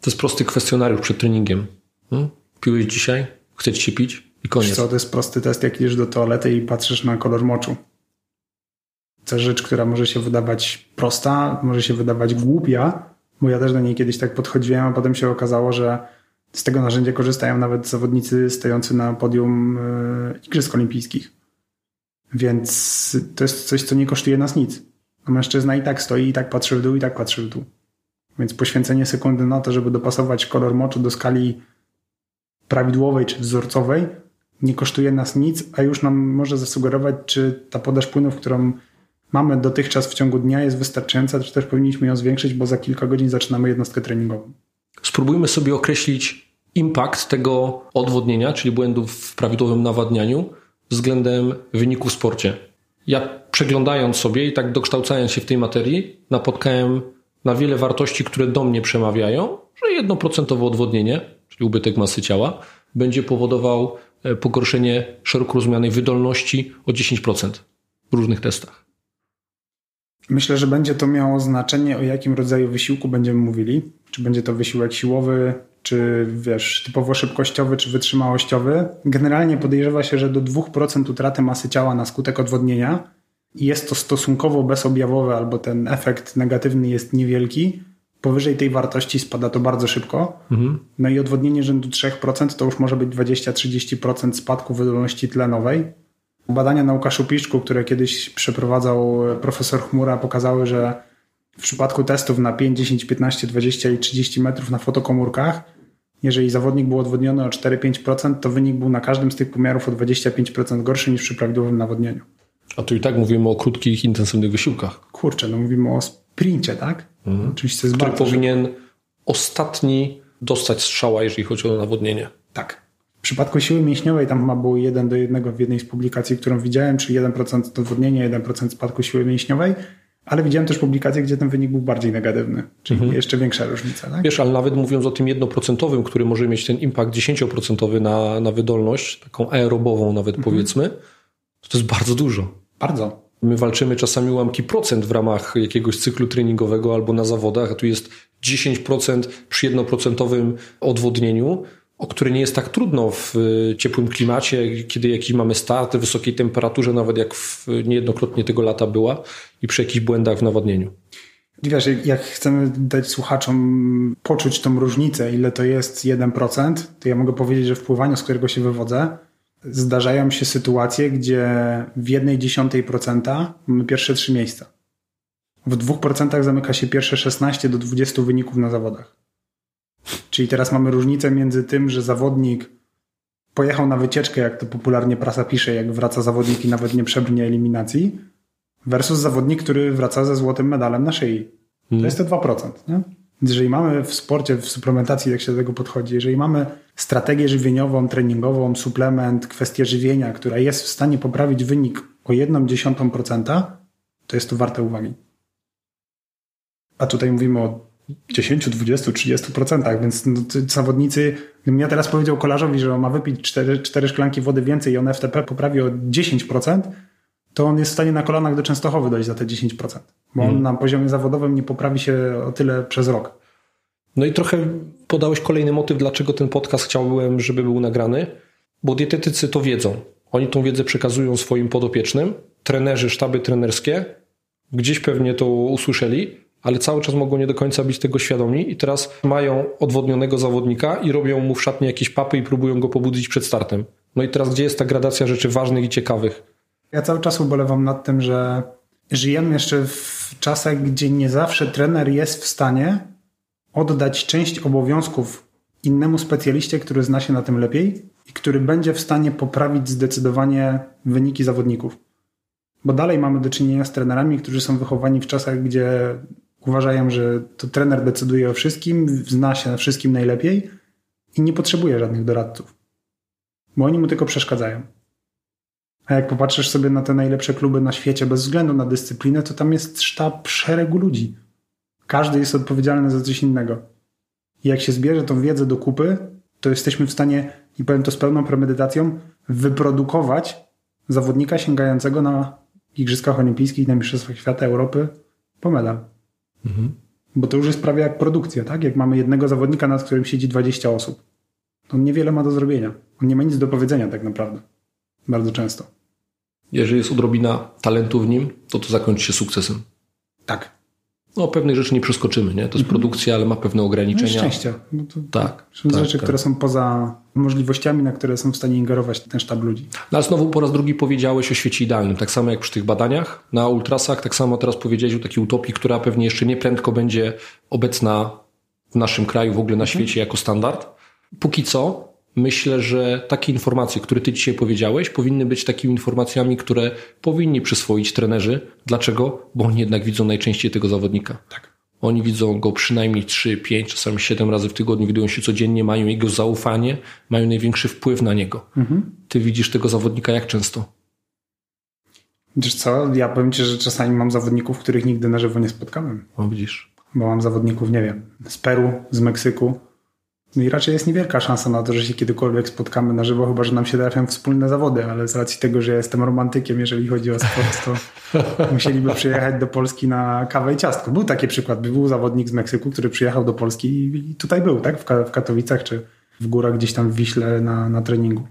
To jest prosty kwestionariusz przed treningiem. Hmm? Piłeś dzisiaj? Chcecie się pić? I koniec. co, to jest prosty test, jak idziesz do toalety i patrzysz na kolor moczu. To rzecz, która może się wydawać prosta, może się wydawać głupia, bo ja też do niej kiedyś tak podchodziłem, a potem się okazało, że z tego narzędzia korzystają nawet zawodnicy stojący na podium e, Igrzysk Olimpijskich. Więc to jest coś, co nie kosztuje nas nic. A mężczyzna i tak stoi, i tak patrzy w dół, i tak patrzy w dół. Więc poświęcenie sekundy na to, żeby dopasować kolor moczu do skali prawidłowej czy wzorcowej, nie kosztuje nas nic, a już nam może zasugerować, czy ta podaż płynów, którą mamy dotychczas w ciągu dnia, jest wystarczająca, czy też powinniśmy ją zwiększyć, bo za kilka godzin zaczynamy jednostkę treningową. Spróbujmy sobie określić impact tego odwodnienia, czyli błędów w prawidłowym nawadnianiu względem wyniku w sporcie. Ja przeglądając sobie i tak dokształcając się w tej materii, napotkałem na wiele wartości, które do mnie przemawiają, że jednoprocentowe odwodnienie, czyli ubytek masy ciała, będzie powodował e, pogorszenie szeroko rozumianej wydolności o 10% w różnych testach. Myślę, że będzie to miało znaczenie, o jakim rodzaju wysiłku będziemy mówili. Czy będzie to wysiłek siłowy, czy wiesz, typowo szybkościowy, czy wytrzymałościowy. Generalnie podejrzewa się, że do 2% utraty masy ciała na skutek odwodnienia jest to stosunkowo bezobjawowe albo ten efekt negatywny jest niewielki, powyżej tej wartości spada to bardzo szybko. Mhm. No i odwodnienie rzędu 3% to już może być 20-30% spadku wydolności tlenowej. Badania na Łukaszu Piszczku, które kiedyś przeprowadzał profesor Chmura, pokazały, że w przypadku testów na 5, 10, 15, 20 i 30 metrów na fotokomórkach, jeżeli zawodnik był odwodniony o 4-5%, to wynik był na każdym z tych pomiarów o 25% gorszy niż przy prawidłowym nawodnieniu. A tu i tak mówimy o krótkich, intensywnych wysiłkach. Kurczę, no mówimy o sprincie, tak? Mhm. Oczywiście to jest Który powinien ostatni dostać strzała, jeżeli chodzi o nawodnienie. Tak. W przypadku siły mięśniowej tam chyba było 1 do 1 w jednej z publikacji, którą widziałem, czyli 1% dowodnienia, 1% spadku siły mięśniowej, ale widziałem też publikacje, gdzie ten wynik był bardziej negatywny, czyli mhm. jeszcze większa różnica. Tak? Wiesz, ale nawet mówiąc o tym jednoprocentowym, który może mieć ten impact 10% na, na wydolność, taką aerobową nawet mhm. powiedzmy, to jest bardzo dużo. Bardzo. My walczymy czasami ułamki procent w ramach jakiegoś cyklu treningowego albo na zawodach, a tu jest 10% przy jednoprocentowym odwodnieniu, o które nie jest tak trudno w ciepłym klimacie, kiedy jakiś mamy start, wysokiej temperaturze, nawet jak w, niejednokrotnie tego lata była i przy jakichś błędach w nawodnieniu. Wiesz, jak chcemy dać słuchaczom poczuć tą różnicę, ile to jest 1%, to ja mogę powiedzieć, że w pływaniu, z którego się wywodzę, zdarzają się sytuacje, gdzie w jednej dziesiątej procenta mamy pierwsze trzy miejsca. W dwóch procentach zamyka się pierwsze 16 do 20 wyników na zawodach. Czyli teraz mamy różnicę między tym, że zawodnik pojechał na wycieczkę, jak to popularnie prasa pisze, jak wraca zawodnik i nawet nie przebrnie eliminacji, versus zawodnik, który wraca ze złotym medalem na szyi. To jest to 2%. Nie? Jeżeli mamy w sporcie, w suplementacji, jak się do tego podchodzi, jeżeli mamy strategię żywieniową, treningową, suplement, kwestię żywienia, która jest w stanie poprawić wynik o 1,1%, to jest to warte uwagi. A tutaj mówimy o 10, 20, 30%, więc no, zawodnicy, gdybym ja teraz powiedział kolarzowi, że on ma wypić 4, 4 szklanki wody więcej i on FTP poprawi o 10%, to on jest w stanie na kolanach do Częstochowy dojść za te 10%, bo on hmm. na poziomie zawodowym nie poprawi się o tyle przez rok. No i trochę podałeś kolejny motyw, dlaczego ten podcast chciałbym, żeby był nagrany, bo dietetycy to wiedzą. Oni tą wiedzę przekazują swoim podopiecznym, trenerzy, sztaby trenerskie, gdzieś pewnie to usłyszeli, ale cały czas mogą nie do końca być tego świadomi i teraz mają odwodnionego zawodnika i robią mu w szatni jakieś papy i próbują go pobudzić przed startem. No i teraz gdzie jest ta gradacja rzeczy ważnych i ciekawych? Ja cały czas ubolewam nad tym, że żyjemy jeszcze w czasach, gdzie nie zawsze trener jest w stanie oddać część obowiązków innemu specjaliście, który zna się na tym lepiej i który będzie w stanie poprawić zdecydowanie wyniki zawodników. Bo dalej mamy do czynienia z trenerami, którzy są wychowani w czasach, gdzie uważają, że to trener decyduje o wszystkim, zna się na wszystkim najlepiej i nie potrzebuje żadnych doradców. Bo oni mu tylko przeszkadzają. A jak popatrzysz sobie na te najlepsze kluby na świecie, bez względu na dyscyplinę, to tam jest sztab szeregu ludzi. Każdy jest odpowiedzialny za coś innego. I jak się zbierze tą wiedzę do kupy, to jesteśmy w stanie, i powiem to z pełną premedytacją, wyprodukować zawodnika sięgającego na Igrzyskach Olimpijskich, na Mistrzostwach Świata, Europy po medal. Mhm. Bo to już jest prawie jak produkcja, tak? Jak mamy jednego zawodnika, nad którym siedzi 20 osób. To on niewiele ma do zrobienia. On nie ma nic do powiedzenia tak naprawdę. Bardzo często. Jeżeli jest odrobina talentu w nim, to to zakończy się sukcesem. Tak. No, pewnych rzeczy nie przeskoczymy, nie? To jest mhm. produkcja, ale ma pewne ograniczenia. No szczęścia. No to, tak. Są tak, rzeczy, tak. które są poza możliwościami, na które są w stanie ingerować ten sztab ludzi. No, ale znowu po raz drugi powiedziałeś o świecie idealnym. Tak samo jak przy tych badaniach na ultrasach, tak samo teraz powiedziałeś o takiej utopii, która pewnie jeszcze nie prędko będzie obecna w naszym kraju, w ogóle na mhm. świecie jako standard. Póki co myślę, że takie informacje, które ty dzisiaj powiedziałeś, powinny być takimi informacjami, które powinni przyswoić trenerzy. Dlaczego? Bo oni jednak widzą najczęściej tego zawodnika. Tak. Oni widzą go przynajmniej 3, 5, czasami 7 razy w tygodniu, widują się codziennie, mają jego zaufanie, mają największy wpływ na niego. Mhm. Ty widzisz tego zawodnika jak często? Wiesz co, ja powiem Ci, że czasami mam zawodników, których nigdy na żywo nie spotkałem. O, widzisz. Bo mam zawodników, nie wiem, z Peru, z Meksyku, no i raczej jest niewielka szansa na to, że się kiedykolwiek spotkamy na żywo, chyba że nam się trafią wspólne zawody, ale z racji tego, że ja jestem romantykiem, jeżeli chodzi o sport, to musieliby przyjechać do Polski na kawę i ciastko. Był taki przykład, był zawodnik z Meksyku, który przyjechał do Polski i tutaj był, tak? W Katowicach czy w górach gdzieś tam w Wiśle na, na treningu.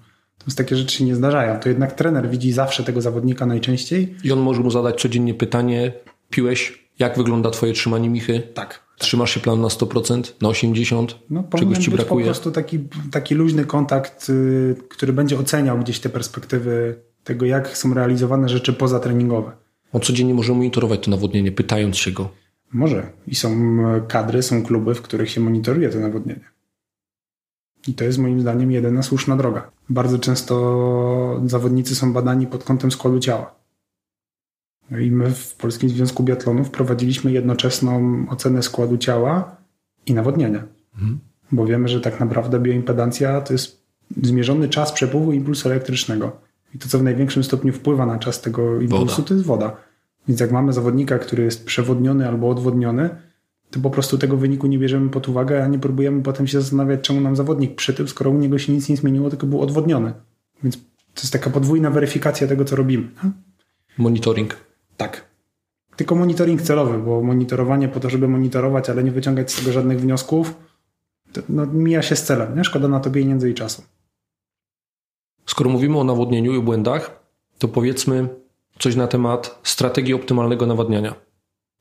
Więc takie rzeczy się nie zdarzają. To jednak trener widzi zawsze tego zawodnika najczęściej. I on może mu zadać codziennie pytanie, piłeś, jak wygląda twoje trzymanie michy? Tak. Trzymasz się plan na 100%, na 80%? No, Czegoś ci brakuje? po prostu taki, taki luźny kontakt, yy, który będzie oceniał gdzieś te perspektywy tego, jak są realizowane rzeczy pozatreningowe. On codziennie może monitorować to nawodnienie, pytając się go. Może. I są kadry, są kluby, w których się monitoruje to nawodnienie. I to jest moim zdaniem jedyna słuszna droga. Bardzo często zawodnicy są badani pod kątem składu ciała. No i my w Polskim Związku Biatlonu wprowadziliśmy jednoczesną ocenę składu ciała i nawodnienia. Mhm. Bo wiemy, że tak naprawdę bioimpedancja to jest zmierzony czas przepływu impulsu elektrycznego. I to, co w największym stopniu wpływa na czas tego impulsu, woda. to jest woda. Więc jak mamy zawodnika, który jest przewodniony albo odwodniony, to po prostu tego wyniku nie bierzemy pod uwagę, a nie próbujemy potem się zastanawiać, czemu nam zawodnik przytył, skoro u niego się nic nie zmieniło, tylko był odwodniony. Więc to jest taka podwójna weryfikacja tego, co robimy. Monitoring. Tak. Tylko monitoring celowy, bo monitorowanie po to, żeby monitorować, ale nie wyciągać z tego żadnych wniosków, no, mija się z celem. Nie? Szkoda na to pieniędzy i czasu. Skoro mówimy o nawodnieniu i błędach, to powiedzmy coś na temat strategii optymalnego nawadniania.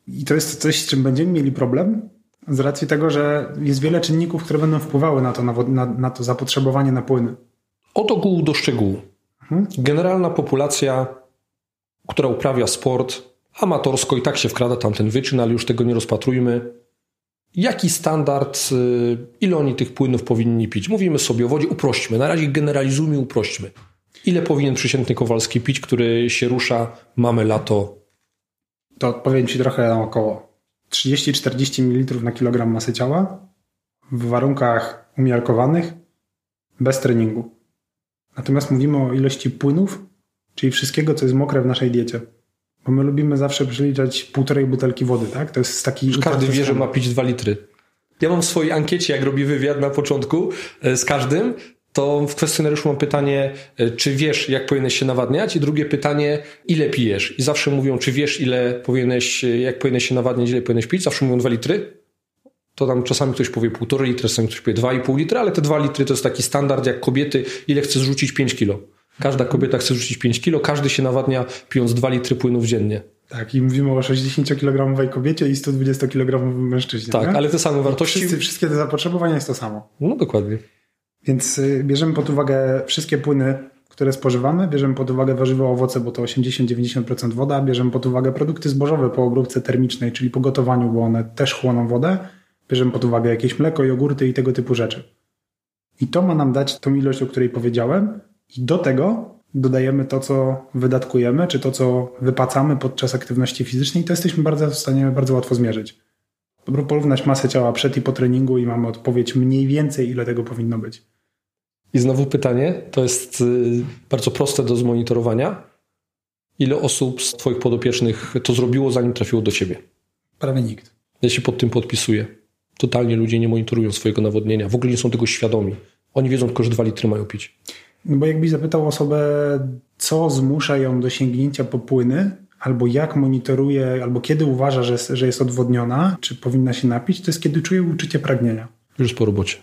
I to jest coś, z czym będziemy mieli problem, z racji tego, że jest wiele czynników, które będą wpływały na to, na, na to zapotrzebowanie na płyny. Od ogółu do szczegółu. Mhm. Generalna populacja która uprawia sport amatorsko i tak się wkrada tam ten wyczyn, ale już tego nie rozpatrujmy. Jaki standard, y, ile oni tych płynów powinni pić? Mówimy sobie o wodzie, uprośćmy. Na razie generalizujmy, uprośćmy. Ile powinien przeciętny Kowalski pić, który się rusza, mamy lato? To odpowiem Ci trochę na około 30-40 ml na kilogram masy ciała w warunkach umiarkowanych, bez treningu. Natomiast mówimy o ilości płynów, czyli wszystkiego, co jest mokre w naszej diecie. Bo my lubimy zawsze przeliczać półtorej butelki wody, tak? To jest taki... Każdy wie, że ma pić dwa litry. Ja mam w swojej ankiecie, jak robię wywiad na początku e, z każdym, to w kwestionariuszu mam pytanie, e, czy wiesz, jak powinieneś się nawadniać? I drugie pytanie, ile pijesz? I zawsze mówią, czy wiesz, ile powinieneś, e, jak powinieneś się nawadniać, ile powinieneś pić? Zawsze mówią dwa litry. To tam czasami ktoś powie półtorej litra, czasami ktoś powie dwa i pół litra, ale te dwa litry to jest taki standard, jak kobiety, ile chce zrzucić 5 kilo. Każda kobieta chce zrzucić 5 kilo, każdy się nawadnia pijąc 2 litry płynów dziennie. Tak, i mówimy o 60-kilogramowej kobiecie i 120-kilogramowym mężczyźnie. Tak, nie? ale te same wartości. Wszyscy, wszystkie te zapotrzebowania jest to samo. No dokładnie. Więc y, bierzemy pod uwagę wszystkie płyny, które spożywamy, bierzemy pod uwagę warzywa, owoce, bo to 80-90% woda, bierzemy pod uwagę produkty zbożowe po obróbce termicznej, czyli po gotowaniu, bo one też chłoną wodę, bierzemy pod uwagę jakieś mleko, jogurty i tego typu rzeczy. I to ma nam dać tą ilość, o której powiedziałem, i do tego dodajemy to, co wydatkujemy, czy to, co wypacamy podczas aktywności fizycznej, to jesteśmy bardzo w stanie bardzo łatwo zmierzyć. Dobro porównać masę ciała przed i po treningu i mamy odpowiedź mniej więcej, ile tego powinno być. I znowu pytanie, to jest y, bardzo proste do zmonitorowania. Ile osób z Twoich podopiecznych to zrobiło, zanim trafiło do Ciebie? Prawie nikt. Ja się pod tym podpisuję. Totalnie ludzie nie monitorują swojego nawodnienia, w ogóle nie są tego świadomi. Oni wiedzą tylko, że dwa litry mają pić. No bo jakbyś zapytał osobę, co zmusza ją do sięgnięcia po płyny, albo jak monitoruje, albo kiedy uważa, że, że jest odwodniona, czy powinna się napić, to jest kiedy czuje uczucie pragnienia. Już po robocie.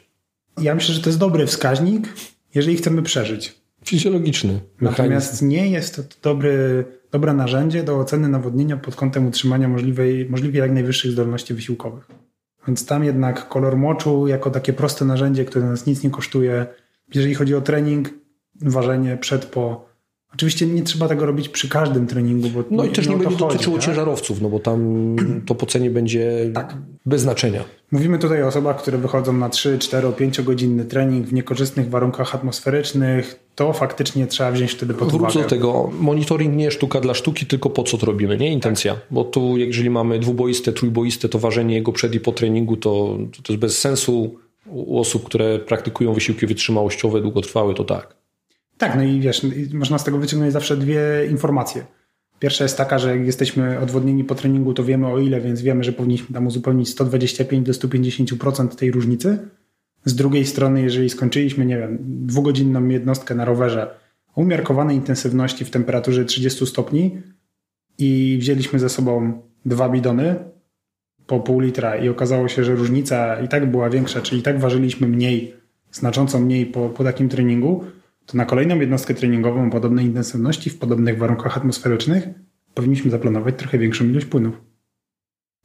Ja myślę, że to jest dobry wskaźnik, jeżeli chcemy przeżyć. Fizjologiczny. Natomiast nie jest to dobry, dobre narzędzie do oceny nawodnienia pod kątem utrzymania możliwej, możliwie jak najwyższych zdolności wysiłkowych. Więc tam jednak kolor moczu jako takie proste narzędzie, które nas nic nie kosztuje. Jeżeli chodzi o trening, ważenie przed, po. Oczywiście nie trzeba tego robić przy każdym treningu. Bo no i też nie, nie będzie chodzi, dotyczyło tak? ciężarowców, no bo tam to pocenie będzie Tak. bez znaczenia. Mówimy tutaj o osobach, które wychodzą na 3, 4, 5 godzinny trening w niekorzystnych warunkach atmosferycznych. To faktycznie trzeba wziąć wtedy pod uwagę. Wrócę do tego. Monitoring nie sztuka dla sztuki, tylko po co to robimy, nie? Intencja. Bo tu, jeżeli mamy dwuboiste, trójboiste, to ważenie jego przed i po treningu to, to jest bez sensu. U osób, które praktykują wysiłki wytrzymałościowe, długotrwałe, to tak. Tak, no i wiesz, można z tego wyciągnąć zawsze dwie informacje. Pierwsza jest taka, że jak jesteśmy odwodnieni po treningu, to wiemy o ile, więc wiemy, że powinniśmy tam uzupełnić 125 do 150% tej różnicy. Z drugiej strony, jeżeli skończyliśmy, nie wiem, dwugodzinną jednostkę na rowerze o umiarkowanej intensywności w temperaturze 30 stopni i wzięliśmy ze sobą dwa bidony po pół litra i okazało się, że różnica i tak była większa, czyli i tak ważyliśmy mniej, znacząco mniej po, po takim treningu, to na kolejną jednostkę treningową o podobnej intensywności w podobnych warunkach atmosferycznych powinniśmy zaplanować trochę większą ilość płynów.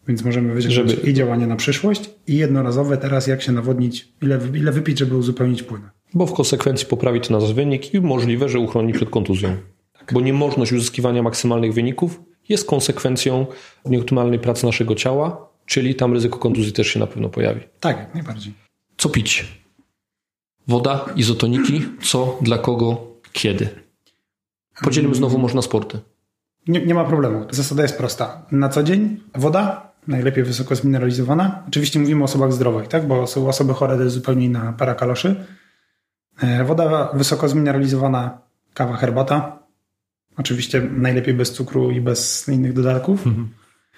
Więc możemy wyciągnąć Żeby- i działanie na przyszłość, i jednorazowe teraz jak się nawodnić, ile, ile wypić, żeby uzupełnić płyny. Bo w konsekwencji poprawi to nasz wynik i możliwe, że uchroni przed kontuzją. Bo niemożność uzyskiwania maksymalnych wyników jest konsekwencją nieoptymalnej pracy naszego ciała, czyli tam ryzyko kontuzji też się na pewno pojawi. Tak, najbardziej. Co pić? Woda, izotoniki, co, dla kogo, kiedy? Podzielimy znowu można sporty. Nie, nie ma problemu. Zasada jest prosta. Na co dzień woda, najlepiej wysoko zmineralizowana. Oczywiście mówimy o osobach zdrowych, tak? bo są osoby chore to jest zupełnie inna para kaloszy. E, Woda wysoko zmineralizowana, kawa, herbata. Oczywiście najlepiej bez cukru i bez innych dodatków.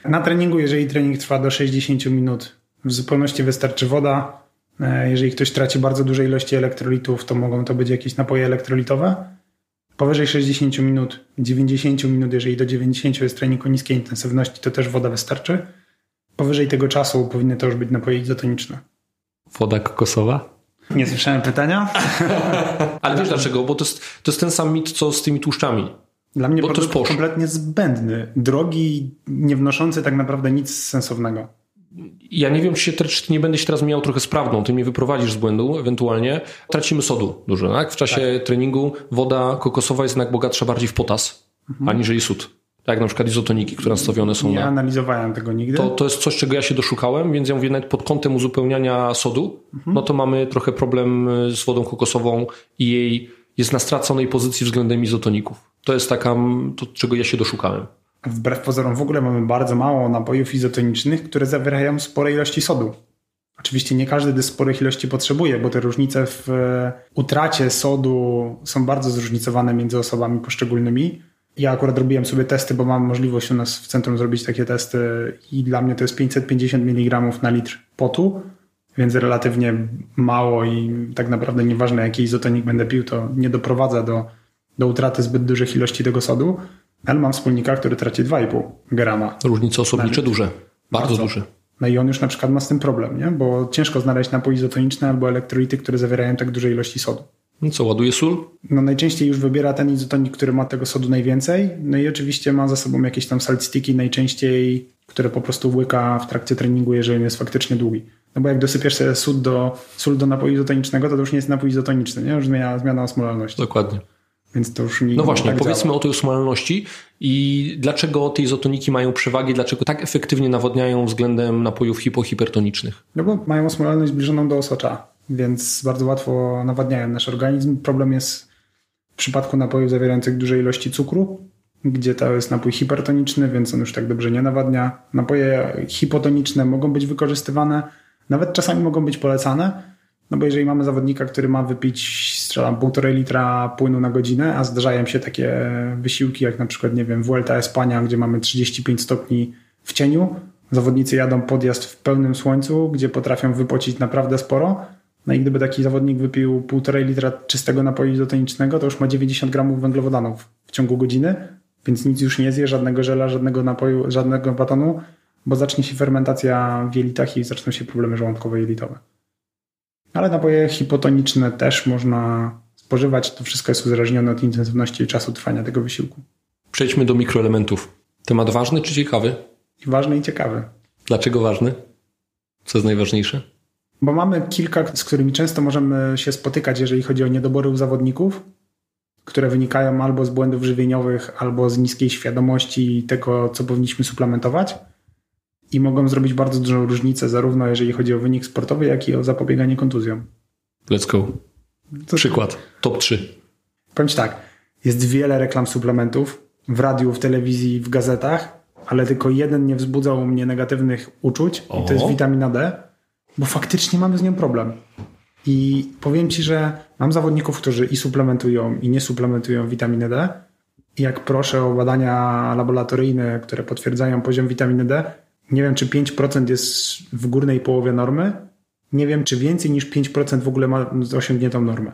Na treningu, jeżeli trening trwa do 60 minut, w zupełności wystarczy woda. E, Jeżeli ktoś traci bardzo duże ilości elektrolitów, to mogą to być jakieś napoje elektrolitowe. Powyżej 60 minut, 90 minut, jeżeli do 90 jest trening o niskiej intensywności, to też woda wystarczy. Powyżej tego czasu powinny to już być napoje izotoniczne. Woda kokosowa? Nie słyszałem pytania. Ale wiesz dlaczego? Bo to jest, to jest ten sam mit, co z tymi tłuszczami. Dla mnie Bo to jest produkt posz. kompletnie zbędny, drogi, nie wnoszący tak naprawdę nic sensownego. Ja nie wiem, czy, się, czy nie będę się teraz miał trochę z prawdą, ty mnie wyprowadzisz z błędu ewentualnie. Tracimy sodu dużo, tak? W czasie treningu woda kokosowa jest jednak bogatsza bardziej w potas, aniżeli sód. jak na przykład izotoniki, które nastawione są Nie na... analizowałem tego nigdy. To, to jest coś, czego ja się doszukałem, więc ja mówię nawet pod kątem uzupełniania sodu, Mhm. no to mamy trochę problem y, z wodą kokosową i jej jest na straconej pozycji względem izotoników. To jest taka, to, czego ja się doszukałem. Wbrew pozorom w ogóle mamy bardzo mało napojów izotonicznych, które zawierają spore ilości sodu. Oczywiście nie każdy te sporych ilości potrzebuje, bo te różnice w e, utracie sodu są bardzo zróżnicowane między osobami poszczególnymi. Ja akurat robiłem sobie testy, bo mam możliwość u nas w centrum zrobić takie testy i dla mnie to jest 550 mg na litr potu, więc relatywnie mało i tak naprawdę nieważne jaki izotonik będę pił, to nie doprowadza do, do utraty zbyt dużych ilości tego sodu, ale mam wspólnika, który traci 2,5 grama Różnice osobnicze duże, bardzo, Bardzo. duże. no i on już na przykład ma z tym problem, nie? bo ciężko znaleźć napój izotoniczny albo elektrolity, które zawierają tak duże ilości sodu. No co, ładuje sól? No najczęściej już wybiera ten izotonik, który ma tego sodu najwięcej. No i oczywiście ma za sobą jakieś tam salt sticky, najczęściej, które po prostu łyka w trakcie treningu, jeżeli jest faktycznie długi. No bo jak dosypiesz sobie sól do, sól do napoju izotonicznego, to, to już nie jest napój izotoniczny, nie? Już zmienia, zmiana osmolalności. Dokładnie. Więc to już nie No właśnie, tak powiedzmy działa. o tej osmolalności i dlaczego te izotoniki mają przewagi, dlaczego tak efektywnie nawodniają względem napojów hipohipertonicznych. No bo mają osmolalność zbliżoną do osocza, więc bardzo łatwo nawadniają nasz organizm. Problem jest w przypadku napojów zawierających duże ilości cukru, gdzie to jest napój hipertoniczny, więc on już tak dobrze nie nawadnia. Napoje hipotoniczne mogą być wykorzystywane, nawet czasami mogą być polecane, no bo jeżeli mamy zawodnika, który ma wypić, strzelam, półtorej litra płynu na godzinę, a zdarzają się takie wysiłki, jak na przykład, nie wiem, Vuelta Espania, gdzie mamy 35 stopni w cieniu, zawodnicy jadą podjazd w pełnym słońcu, gdzie potrafią wypocić naprawdę sporo, no i gdyby taki zawodnik wypił półtorej litra czystego napoju izotonicznego, to już ma 90 gramów węglowodanów w ciągu godziny, więc nic już nie zje, żadnego żela, żadnego napoju, żadnego batonu, bo zacznie się fermentacja w jelitach i zaczną się problemy żołądkowe i jelitowe. Ale napoje hipotoniczne też można spożywać. To wszystko jest uzależnione od intensywności i czasu trwania tego wysiłku. Przejdźmy do mikroelementów. Temat ważny czy ciekawy? I ważny i ciekawy. Dlaczego ważny? Co jest najważniejsze? Bo mamy kilka, z którymi często możemy się spotykać, jeżeli chodzi o niedobory u zawodników, które wynikają albo z błędów żywieniowych, albo z niskiej świadomości tego, co powinniśmy suplementować. I mogą zrobić bardzo dużą różnicę, zarówno jeżeli chodzi o wynik sportowy, jak i o zapobieganie kontuzjom. Let's go. To- Przykład. Top 3. Powiem Ci tak, jest wiele reklam suplementów w radiu, w telewizji, w gazetach, ale tylko jeden nie wzbudzał u mnie negatywnych uczuć i to jest O. witamina D, bo faktycznie mamy z nią problem. I powiem Ci, że mam zawodników, którzy i suplementują, i nie suplementują witaminę D. I jak proszę o badania laboratoryjne, które potwierdzają poziom witaminy D, nie wiem, czy 5% jest w górnej połowie normy. Nie wiem, czy więcej niż 5% w ogóle ma osiągniętą normę.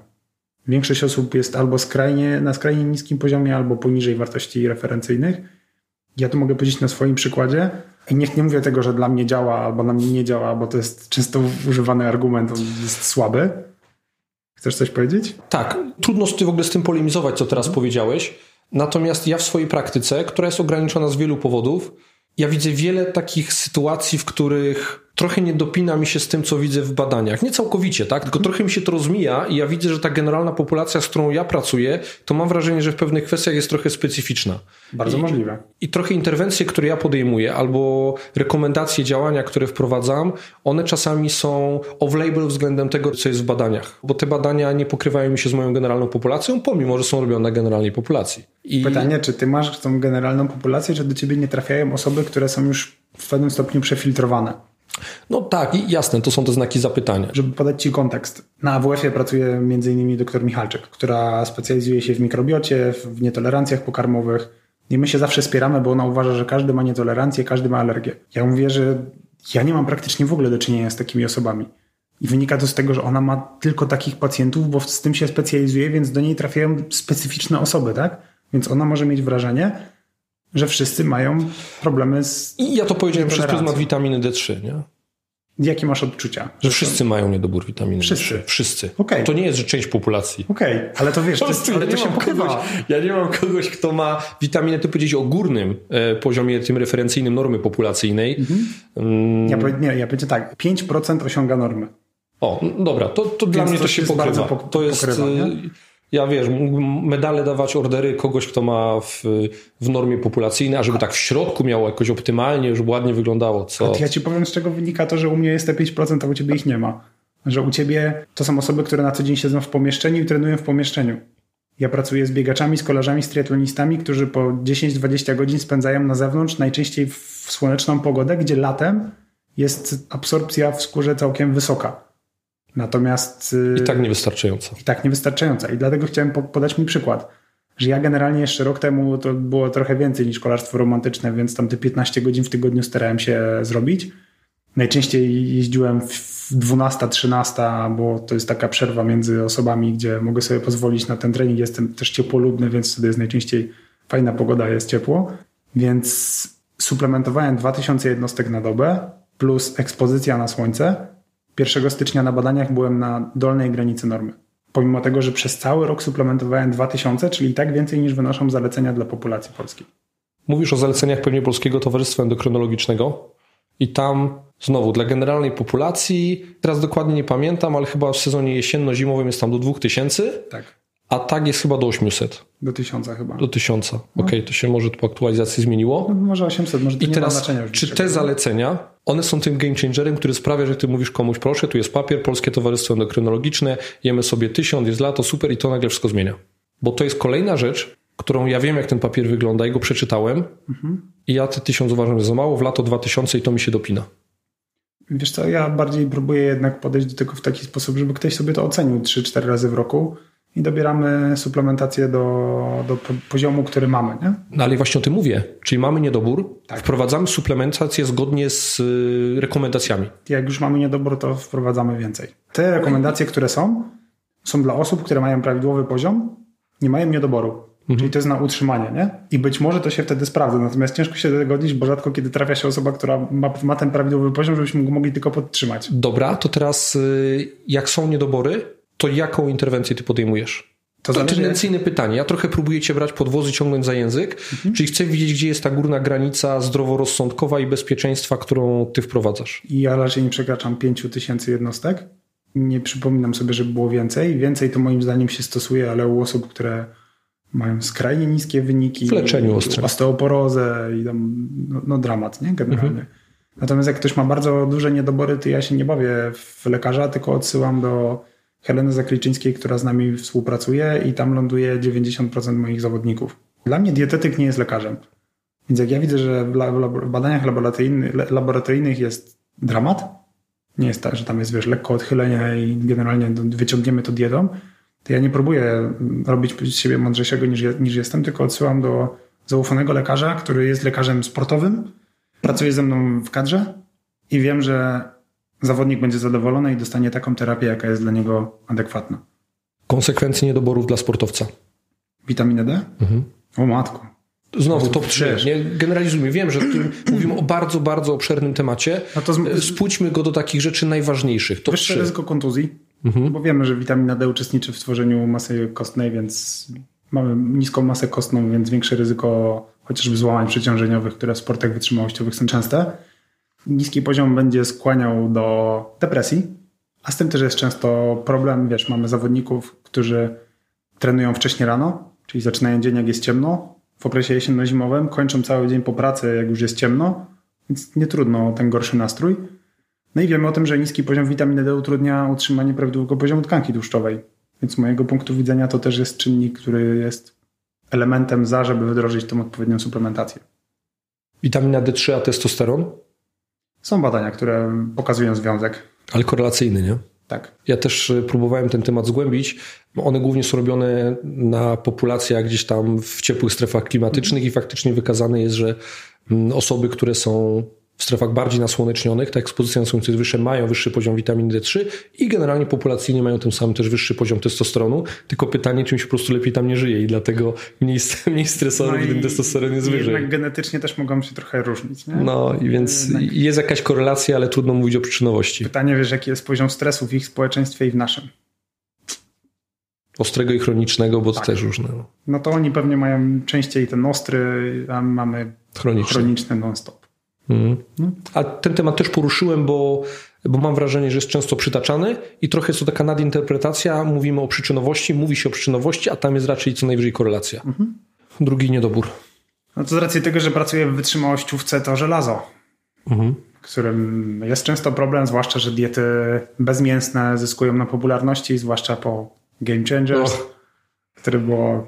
Większość osób jest albo skrajnie, na skrajnie niskim poziomie, albo poniżej wartości referencyjnych. Ja to mogę powiedzieć na swoim przykładzie. I niech nie mówię tego, że dla mnie działa, albo na mnie nie działa, bo to jest często używany argument, on jest słaby. Chcesz coś powiedzieć? Tak, trudno ty w ogóle z tym polemizować, co teraz powiedziałeś. Natomiast ja w swojej praktyce, która jest ograniczona z wielu powodów, ja widzę wiele takich sytuacji, w których trochę nie dopina mi się z tym, co widzę w badaniach. Nie całkowicie, tak? Tylko trochę mi się to rozmija i ja widzę, że ta generalna populacja, z którą ja pracuję, to mam wrażenie, że w pewnych kwestiach jest trochę specyficzna. Bardzo I- możliwe. I trochę interwencje, które ja podejmuję, albo rekomendacje działania, które wprowadzam, one czasami są off-label względem tego, co jest w badaniach. Bo te badania nie pokrywają mi się z moją generalną populacją, pomimo, że są robione na generalnej populacji. I Pytanie, czy ty masz tą generalną populację, czy do ciebie nie trafiają osoby, które są już w pewnym stopniu przefiltrowane? No tak, jasne, to są te znaki zapytania. Żeby podać Ci kontekst. Na AWF-ie pracuje m.in. dr Michalczyk, która specjalizuje się w mikrobiocie, w nietolerancjach pokarmowych. I my się zawsze spieramy, bo ona uważa, że każdy ma nietolerancję, każdy ma alergię. Ja mówię, że ja nie mam praktycznie w ogóle do czynienia z takimi osobami. I wynika to z tego, że ona ma tylko takich pacjentów, bo z tym się specjalizuje, więc do niej trafiają specyficzne osoby, tak? Więc ona może mieć wrażenie, że wszyscy mają problemy z... I ja to powiedziałem przez pryzmat witaminy D3, nie? Jakie masz odczucia? Że wszyscy mają niedobór witaminy Wszyscy. D3. Wszyscy. Okej. To nie jest, że część populacji. Okej, ale to wiesz, Po to, prostu ale ja to nie się mam pokrywa. kogoś, ja nie mam kogoś, kto ma witaminę, ty powiedzieć o górnym e, poziomie tym referencyjnym normy populacyjnej. Mm, Ja, powie- nie, ja powiedziałem tak, 5% osiąga normy. O, no dobra, to, to dla mnie to się pokrywa. pok- to jest, pokrywa, nie? Ja wiesz, mógłbym medale dawać, ordery kogoś, kto ma w, w normie populacyjnej, a żeby tak w środku miało jakoś optymalnie, żeby ładnie wyglądało. Co? Ja ci powiem, z czego wynika to, że u mnie jest te 5%, a u ciebie ich nie ma. Że u ciebie to są osoby, które na co dzień siedzą w pomieszczeniu i trenują w pomieszczeniu. Ja pracuję z biegaczami, z kolarzami, z triatlonistami, którzy po 10-20 godzin spędzają na zewnątrz, najczęściej w słoneczną pogodę, gdzie latem jest absorpcja w skórze całkiem wysoka. Natomiast. I tak niewystarczająca. I tak niewystarczająca. I dlatego chciałem podać mi przykład, że ja generalnie jeszcze rok temu to było trochę więcej niż kolarstwo romantyczne, więc tam te 15 godzin w tygodniu starałem się zrobić. Najczęściej jeździłem w 12, 13, bo to jest taka przerwa między osobami, gdzie mogę sobie pozwolić na ten trening. Jestem też ciepłolubny, więc wtedy jest najczęściej fajna pogoda, jest ciepło. Więc suplementowałem 2000 jednostek na dobę plus ekspozycja na słońce 1 stycznia na badaniach byłem na dolnej granicy normy. Pomimo tego, że przez cały rok suplementowałem 2000, czyli i tak więcej niż wynoszą zalecenia dla populacji polskiej. Mówisz o zaleceniach pewnie Polskiego Towarzystwa Endokrynologicznego i tam znowu dla generalnej populacji, teraz dokładnie nie pamiętam, ale chyba w sezonie jesienno-zimowym jest tam do 2000. Tak. A tak jest chyba do 800. Do 1000 chyba. Do 1000. No. Okej, okay, to się może po aktualizacji zmieniło. No, może 800, może to I nie teraz, ma znaczenia. Czy te zalecenia, one są tym game changerem, który sprawia, że ty mówisz komuś, proszę, tu jest papier, Polskie Towarzystwo Endokrynologiczne, jemy sobie 1000, jest lato, super i to nagle wszystko zmienia. Bo to jest kolejna rzecz, którą ja wiem, jak ten papier wygląda i go przeczytałem mhm. i ja te 1000 uważam, za mało, w lato 2000 i to mi się dopina. Wiesz co, ja bardziej próbuję jednak podejść do tego w taki sposób, żeby ktoś sobie to ocenił 3-4 razy w roku i dobieramy suplementację do, do poziomu, który mamy. Nie? No ale właśnie o tym mówię. Czyli mamy niedobór, tak. wprowadzamy suplementację zgodnie z y, rekomendacjami. Jak już mamy niedobór, to wprowadzamy więcej. Te rekomendacje, które są, są dla osób, które mają prawidłowy poziom, nie mają niedoboru. Mhm. Czyli to jest na utrzymanie, nie? I być może to się wtedy sprawdza, natomiast ciężko się do tego odnieść, bo rzadko kiedy trafia się osoba, która ma, ma ten prawidłowy poziom, żebyśmy go mogli tylko podtrzymać. Dobra, to teraz y, jak są niedobory, to jaką interwencję ty podejmujesz? To, to tendencyjne pytanie. Ja trochę próbuję cię brać pod wozy, ciągnąć za język, mhm. czyli chcę widzieć, gdzie jest ta górna granica zdroworozsądkowa i bezpieczeństwa, którą ty wprowadzasz. I ja raczej nie przekraczam 5 tysięcy jednostek. Nie przypominam sobie, żeby było więcej. Więcej to moim zdaniem się stosuje, ale u osób, które mają skrajnie niskie wyniki. W leczeniu ostrym. Osteoporozę i tam, no, no dramat, nie? Generalnie. Mhm. Natomiast jak ktoś ma bardzo duże niedobory, to ja się nie bawię w lekarza, tylko odsyłam do Heleny Zakliczyńskiej, która z nami współpracuje i tam ląduje 90% moich zawodników. Dla mnie dietetyk nie jest lekarzem. Więc jak ja widzę, że w badaniach laboratoryjnych, laboratoryjnych jest dramat, nie jest tak, że tam jest wiesz, lekko odchylenie i generalnie wyciągniemy to dietą, to ja nie próbuję robić z siebie mądrzejszego niż, niż jestem, tylko odsyłam do zaufanego lekarza, który jest lekarzem sportowym, pracuje ze mną w kadrze i wiem, że zawodnik będzie zadowolony i dostanie taką terapię, jaka jest dla niego adekwatna. Konsekwencje niedoborów dla sportowca. Witaminę D? Mhm. O matko. Znowu top 3. Nie generalizujmy. Wiem, że mówimy o bardzo, bardzo obszernym temacie. No to z... Spójrzmy go do takich rzeczy najważniejszych. Top Wyższe 3. ryzyko kontuzji, mhm. bo wiemy, że witamina D uczestniczy w tworzeniu masy kostnej, więc mamy niską masę kostną, więc większe ryzyko chociażby złamań przeciążeniowych, które w sportach wytrzymałościowych są częste niski poziom będzie skłaniał do depresji, a z tym też jest często problem, wiesz, mamy zawodników, którzy trenują wcześnie rano, czyli zaczynają dzień jak jest ciemno, w okresie jesienno-zimowym, kończą cały dzień po pracy jak już jest ciemno, więc nie trudno ten gorszy nastrój. No i wiemy o tym, że niski poziom witaminy D utrudnia utrzymanie prawidłowego poziomu tkanki tłuszczowej. Więc z mojego punktu widzenia to też jest czynnik, który jest elementem za, żeby wdrożyć tą odpowiednią suplementację. Witamina D3, a testosteron? Są badania, które pokazują związek. Ale korelacyjny, nie? Tak. Ja też e, próbowałem ten temat zgłębić. One głównie są robione na populacjach gdzieś tam w ciepłych strefach klimatycznych i faktycznie wykazane jest, że mm, osoby, które są w strefach bardziej nasłonecznionych, ta ekspozycja na słońce jest wyższa, mają wyższy poziom witaminy D3 i generalnie populacyjnie mają tym samym też wyższy poziom testosteronu, tylko pytanie, czym się po prostu lepiej tam nie żyje i dlatego mniej, mniej stresowy no ten testosteron jest wyżej. Jednak genetycznie też mogą się trochę różnić. Nie? No i więc jednak... jest jakaś korelacja, ale trudno mówić o przyczynowości. Pytanie, wiesz, jaki jest poziom stresu w ich społeczeństwie i w naszym? Ostrego i chronicznego, bo tak. to też różne. No. no to oni pewnie mają częściej ten ostry, a my mamy chroniczny, chroniczny non-stop. Mhm. A ten temat też poruszyłem, bo bo mam wrażenie, że jest często przytaczany i trochę jest to taka nadinterpretacja. Mówimy o przyczynowości, mówi się o przyczynowości, a tam jest raczej co najwyżej korelacja. Mhm. Drugi niedobór. No to z racji tego, że pracuję w wytrzymałościówce, to żelazo. Mhm. Którym jest często problem, zwłaszcza, że diety bezmięsne zyskują na popularności, zwłaszcza po Game Changers, oh. które było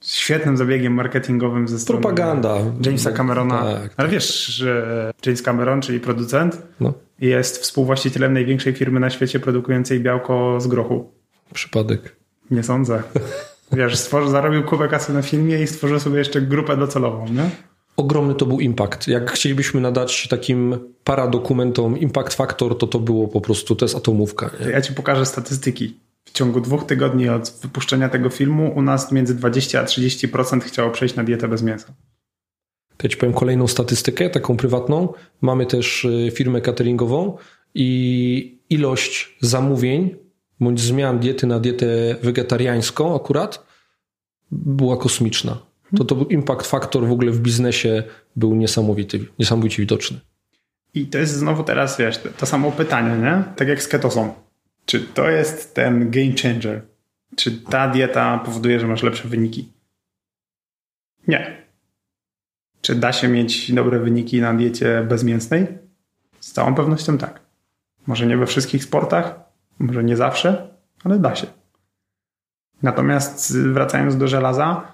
świetnym zabiegiem marketingowym ze strony Propaganda. Jamesa Camerona. Tak, Ale wiesz, że James Cameron, czyli producent, no. jest współwłaścicielem największej firmy na świecie produkującej białko z grochu. Przypadek. Nie sądzę. Wiesz, stworzył, zarobił kupę kasy na filmie i stworzył sobie jeszcze grupę docelową, nie? Ogromny to był impact. Jak chcielibyśmy nadać takim paradokumentom impact factor, to to było po prostu, to jest atomówka. Nie? Ja ci pokażę statystyki. W ciągu dwóch tygodni od wypuszczenia tego filmu u nas między 20 a 30% chciało przejść na dietę bez mięsa. Ja ci powiem kolejną statystykę, taką prywatną. Mamy też y, firmę cateringową i ilość zamówień bądź zmian diety na dietę wegetariańską akurat była kosmiczna. To, to był impact factor w ogóle w biznesie był niesamowity, niesamowicie widoczny. I to jest znowu teraz, wiesz, to samo pytanie, nie? Tak jak z ketosą. Czy to jest ten game changer? Czy ta dieta powoduje, że masz lepsze wyniki? Nie. Czy da się mieć dobre wyniki na diecie bezmięsnej? Z całą pewnością tak. Może nie we wszystkich sportach, może nie zawsze, ale da się. Natomiast wracając do żelaza,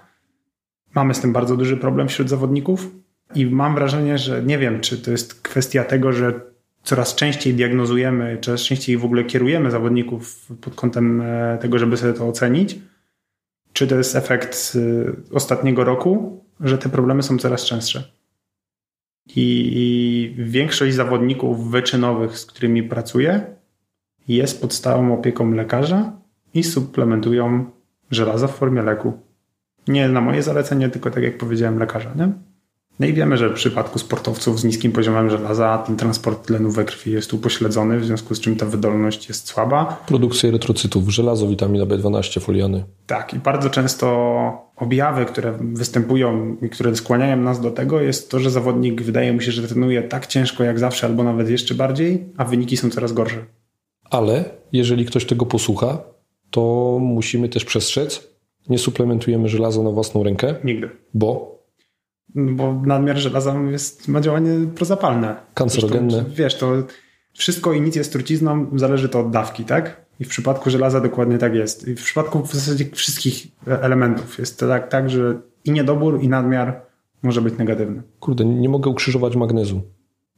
mamy z tym bardzo duży problem wśród zawodników i mam wrażenie, że nie wiem, czy to jest kwestia tego, że coraz częściej diagnozujemy, coraz częściej w ogóle kierujemy zawodników pod kątem e, tego, żeby sobie to ocenić, czy to jest efekt e, ostatniego roku, że te problemy są coraz częstsze. I większość zawodników wyczynowych, z którymi pracuję, jest pod stałą opieką lekarza i suplementują żelazo w formie leku. Nie na moje zalecenie, tylko tak jak powiedziałem, lekarza. Nie? No i wiemy, że w przypadku sportowców z niskim poziomem żelaza ten transport tlenu we krwi jest upośledzony, w związku z czym ta wydolność jest słaba. Produkcja erytrocytów, żelazo, witamina B12, foliany. Tak, i bardzo często objawy, które występują i które skłaniają nas do tego, jest to, że zawodnik wydaje mu się, że trenuje tak ciężko jak zawsze, albo nawet jeszcze bardziej, a wyniki są coraz gorsze. Ale jeżeli ktoś tego posłucha, to musimy też przestrzec, nie suplementujemy żelaza na własną rękę. Nigdy. Bo? Bo nadmiar żelaza jest, ma działanie prozapalne. Kancerogenne. Zresztą, wiesz, to wszystko i nic jest trucizną, zależy to od dawki, tak? I w przypadku żelaza dokładnie tak jest. I w przypadku w zasadzie wszystkich elementów jest to tak, tak że i niedobór, i nadmiar może być negatywny. Kurde, nie mogę ukrzyżować magnezu.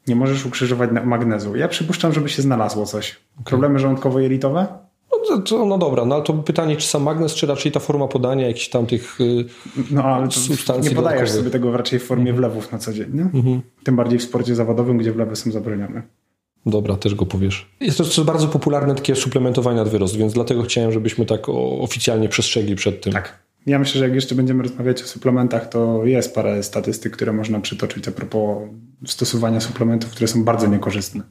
Nie możesz ukrzyżować magnezu. Ja przypuszczam, żeby się znalazło coś. Okay. Problemy żołądkowo-jelitowe? No, to, no dobra, no ale to pytanie, czy sam magnes, czy raczej ta forma podania jakichś tam tych y, No ale substancji nie podajesz sobie tego raczej w formie mhm. wlewów na co dzień, nie? Mhm. Tym bardziej w sporcie zawodowym, gdzie wlewy są zabronione. Dobra, też go powiesz. Jest to, to bardzo popularne takie suplementowanie nad wyrost, więc dlatego chciałem, żebyśmy tak oficjalnie przestrzegli przed tym. Tak. Ja myślę, że jak jeszcze będziemy rozmawiać o suplementach, to jest parę statystyk, które można przytoczyć a propos stosowania suplementów, które są bardzo niekorzystne.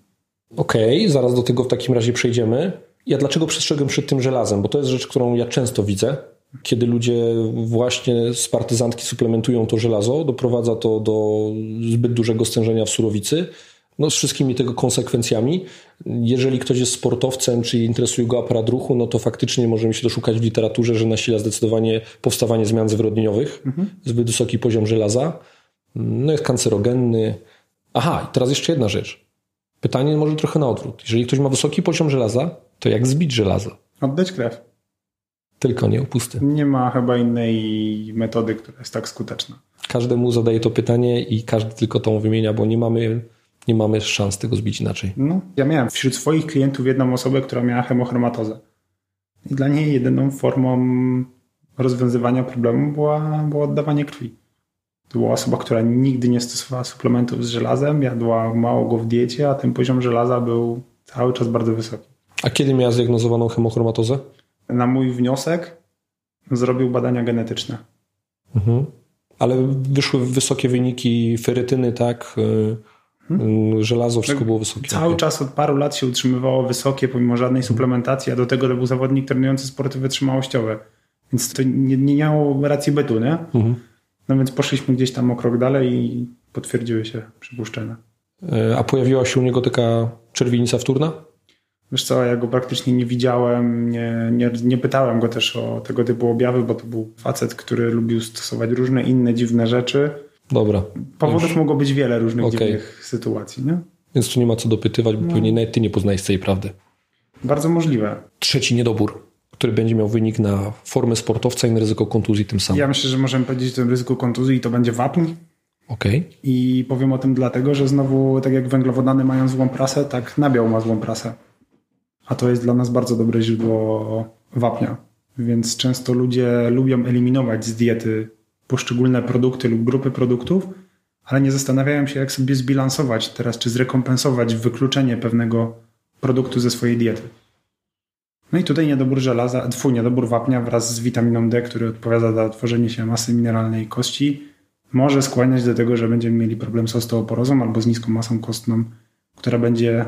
Okej, okay, zaraz do tego w takim razie przejdziemy. Ja dlaczego przestrzegłem przed tym żelazem? Bo to jest rzecz, którą ja często widzę, kiedy ludzie właśnie z partyzantki suplementują to żelazo, doprowadza to do zbyt dużego stężenia w surowicy, no z wszystkimi tego konsekwencjami. Jeżeli ktoś jest sportowcem, czy interesuje go aparat ruchu, no to faktycznie możemy się doszukać w literaturze, że nasila zdecydowanie powstawanie zmian zwrodnieniowych, mhm. zbyt wysoki poziom żelaza, no jest kancerogenny. Aha, i teraz jeszcze jedna rzecz. Pytanie może trochę na odwrót. Jeżeli ktoś ma wysoki poziom żelaza, to jak zbić żelazo? Oddać krew. Tylko nie opusty. Nie ma chyba innej metody, która jest tak skuteczna. Każdemu zadaje to pytanie i każdy tylko tą wymienia, bo nie mamy, nie mamy szans tego zbić inaczej. No, ja miałem wśród swoich klientów jedną osobę, która miała hemochromatozę. I dla niej jedyną formą rozwiązywania problemu była, było oddawanie krwi. To była osoba, która nigdy nie stosowała suplementów z żelazem, jadła mało go w diecie, a ten poziom żelaza był cały czas bardzo wysoki. A kiedy miała zdiagnozowaną hemochromatozę? Na mój wniosek zrobił badania genetyczne. Mhm. Ale wyszły wysokie wyniki ferytyny, tak? Hmm? Żelazo, wszystko było wysokie. Cały czas od paru lat się utrzymywało wysokie, pomimo żadnej suplementacji, a do tego to był zawodnik trenujący sporty wytrzymałościowe. Więc to nie, nie miało racji bytu, nie? Mhm. No więc poszliśmy gdzieś tam o krok dalej i potwierdziły się przypuszczenia. E, a pojawiła się u niego taka czerwienica wtórna? Wiesz co, ja go praktycznie nie widziałem, nie, nie, nie pytałem go też o tego typu objawy, bo to był facet, który lubił stosować różne inne dziwne rzeczy. Dobra. Powodów Już. mogło być wiele różnych okay. dziwnych sytuacji, nie? Więc tu nie ma co dopytywać, bo no. pewnie nawet ty nie poznajesz tej prawdy. Bardzo możliwe. Trzeci niedobór, który będzie miał wynik na formę sportowca i na ryzyko kontuzji tym samym. Ja myślę, że możemy powiedzieć o tym ryzyku kontuzji i to będzie wapń. Okay. I powiem o tym dlatego, że znowu, tak jak węglowodany mają złą prasę, tak nabiał ma złą prasę. A to jest dla nas bardzo dobre źródło wapnia. Więc często ludzie lubią eliminować z diety poszczególne produkty lub grupy produktów, ale nie zastanawiają się, jak sobie zbilansować teraz, czy zrekompensować wykluczenie pewnego produktu ze swojej diety. No i tutaj niedobór żelaza, twój niedobór wapnia wraz z witaminą D, który odpowiada za tworzenie się masy mineralnej kości, może skłaniać do tego, że będziemy mieli problem z osteoporozą albo z niską masą kostną, która będzie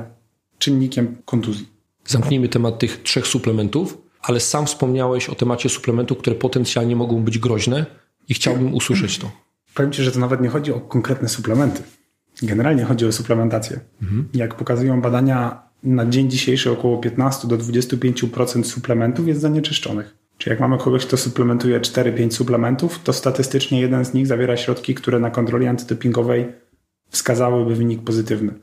czynnikiem kontuzji. Zamknijmy temat tych trzech suplementów, ale sam wspomniałeś o temacie suplementów, które potencjalnie mogą być groźne i chciałbym usłyszeć to. Powiem Ci, że to nawet nie chodzi o konkretne suplementy. Generalnie chodzi o suplementację. Mhm. Jak pokazują badania, na dzień dzisiejszy około 15 do 25% suplementów jest zanieczyszczonych. Czyli jak mamy kogoś, kto suplementuje 4-5 suplementów, to statystycznie jeden z nich zawiera środki, które na kontroli antydopingowej wskazałyby wynik pozytywny.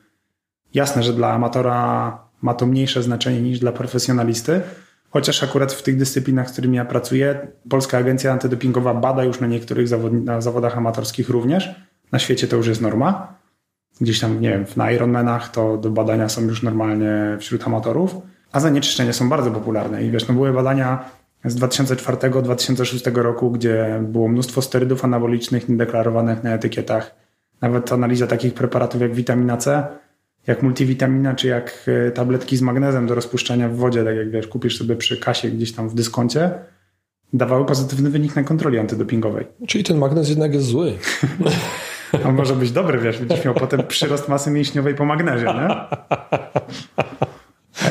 Jasne, że dla amatora ma to mniejsze znaczenie niż dla profesjonalisty, chociaż akurat w tych dyscyplinach, z którymi ja pracuję, Polska Agencja Antydopingowa bada już na niektórych na zawodach amatorskich również. Na świecie to już jest norma. Gdzieś tam, nie wiem, na Ironmanach to do badania są już normalnie wśród amatorów, a zanieczyszczenia są bardzo popularne. I wiesz, no były badania z 2004-2006 roku, gdzie było mnóstwo sterydów anabolicznych niedeklarowanych na etykietach. Nawet analiza takich preparatów jak witamina C, jak multivitamina, czy jak e, tabletki z magnezem do rozpuszczania w wodzie, tak jak wiesz, kupisz sobie przy kasie gdzieś tam w dyskoncie, dawały pozytywny wynik na kontroli antydopingowej. Czyli ten magnez jednak jest zły. On może być dobry, wiesz, będziesz miał potem przyrost masy mięśniowej po magnezie, nie?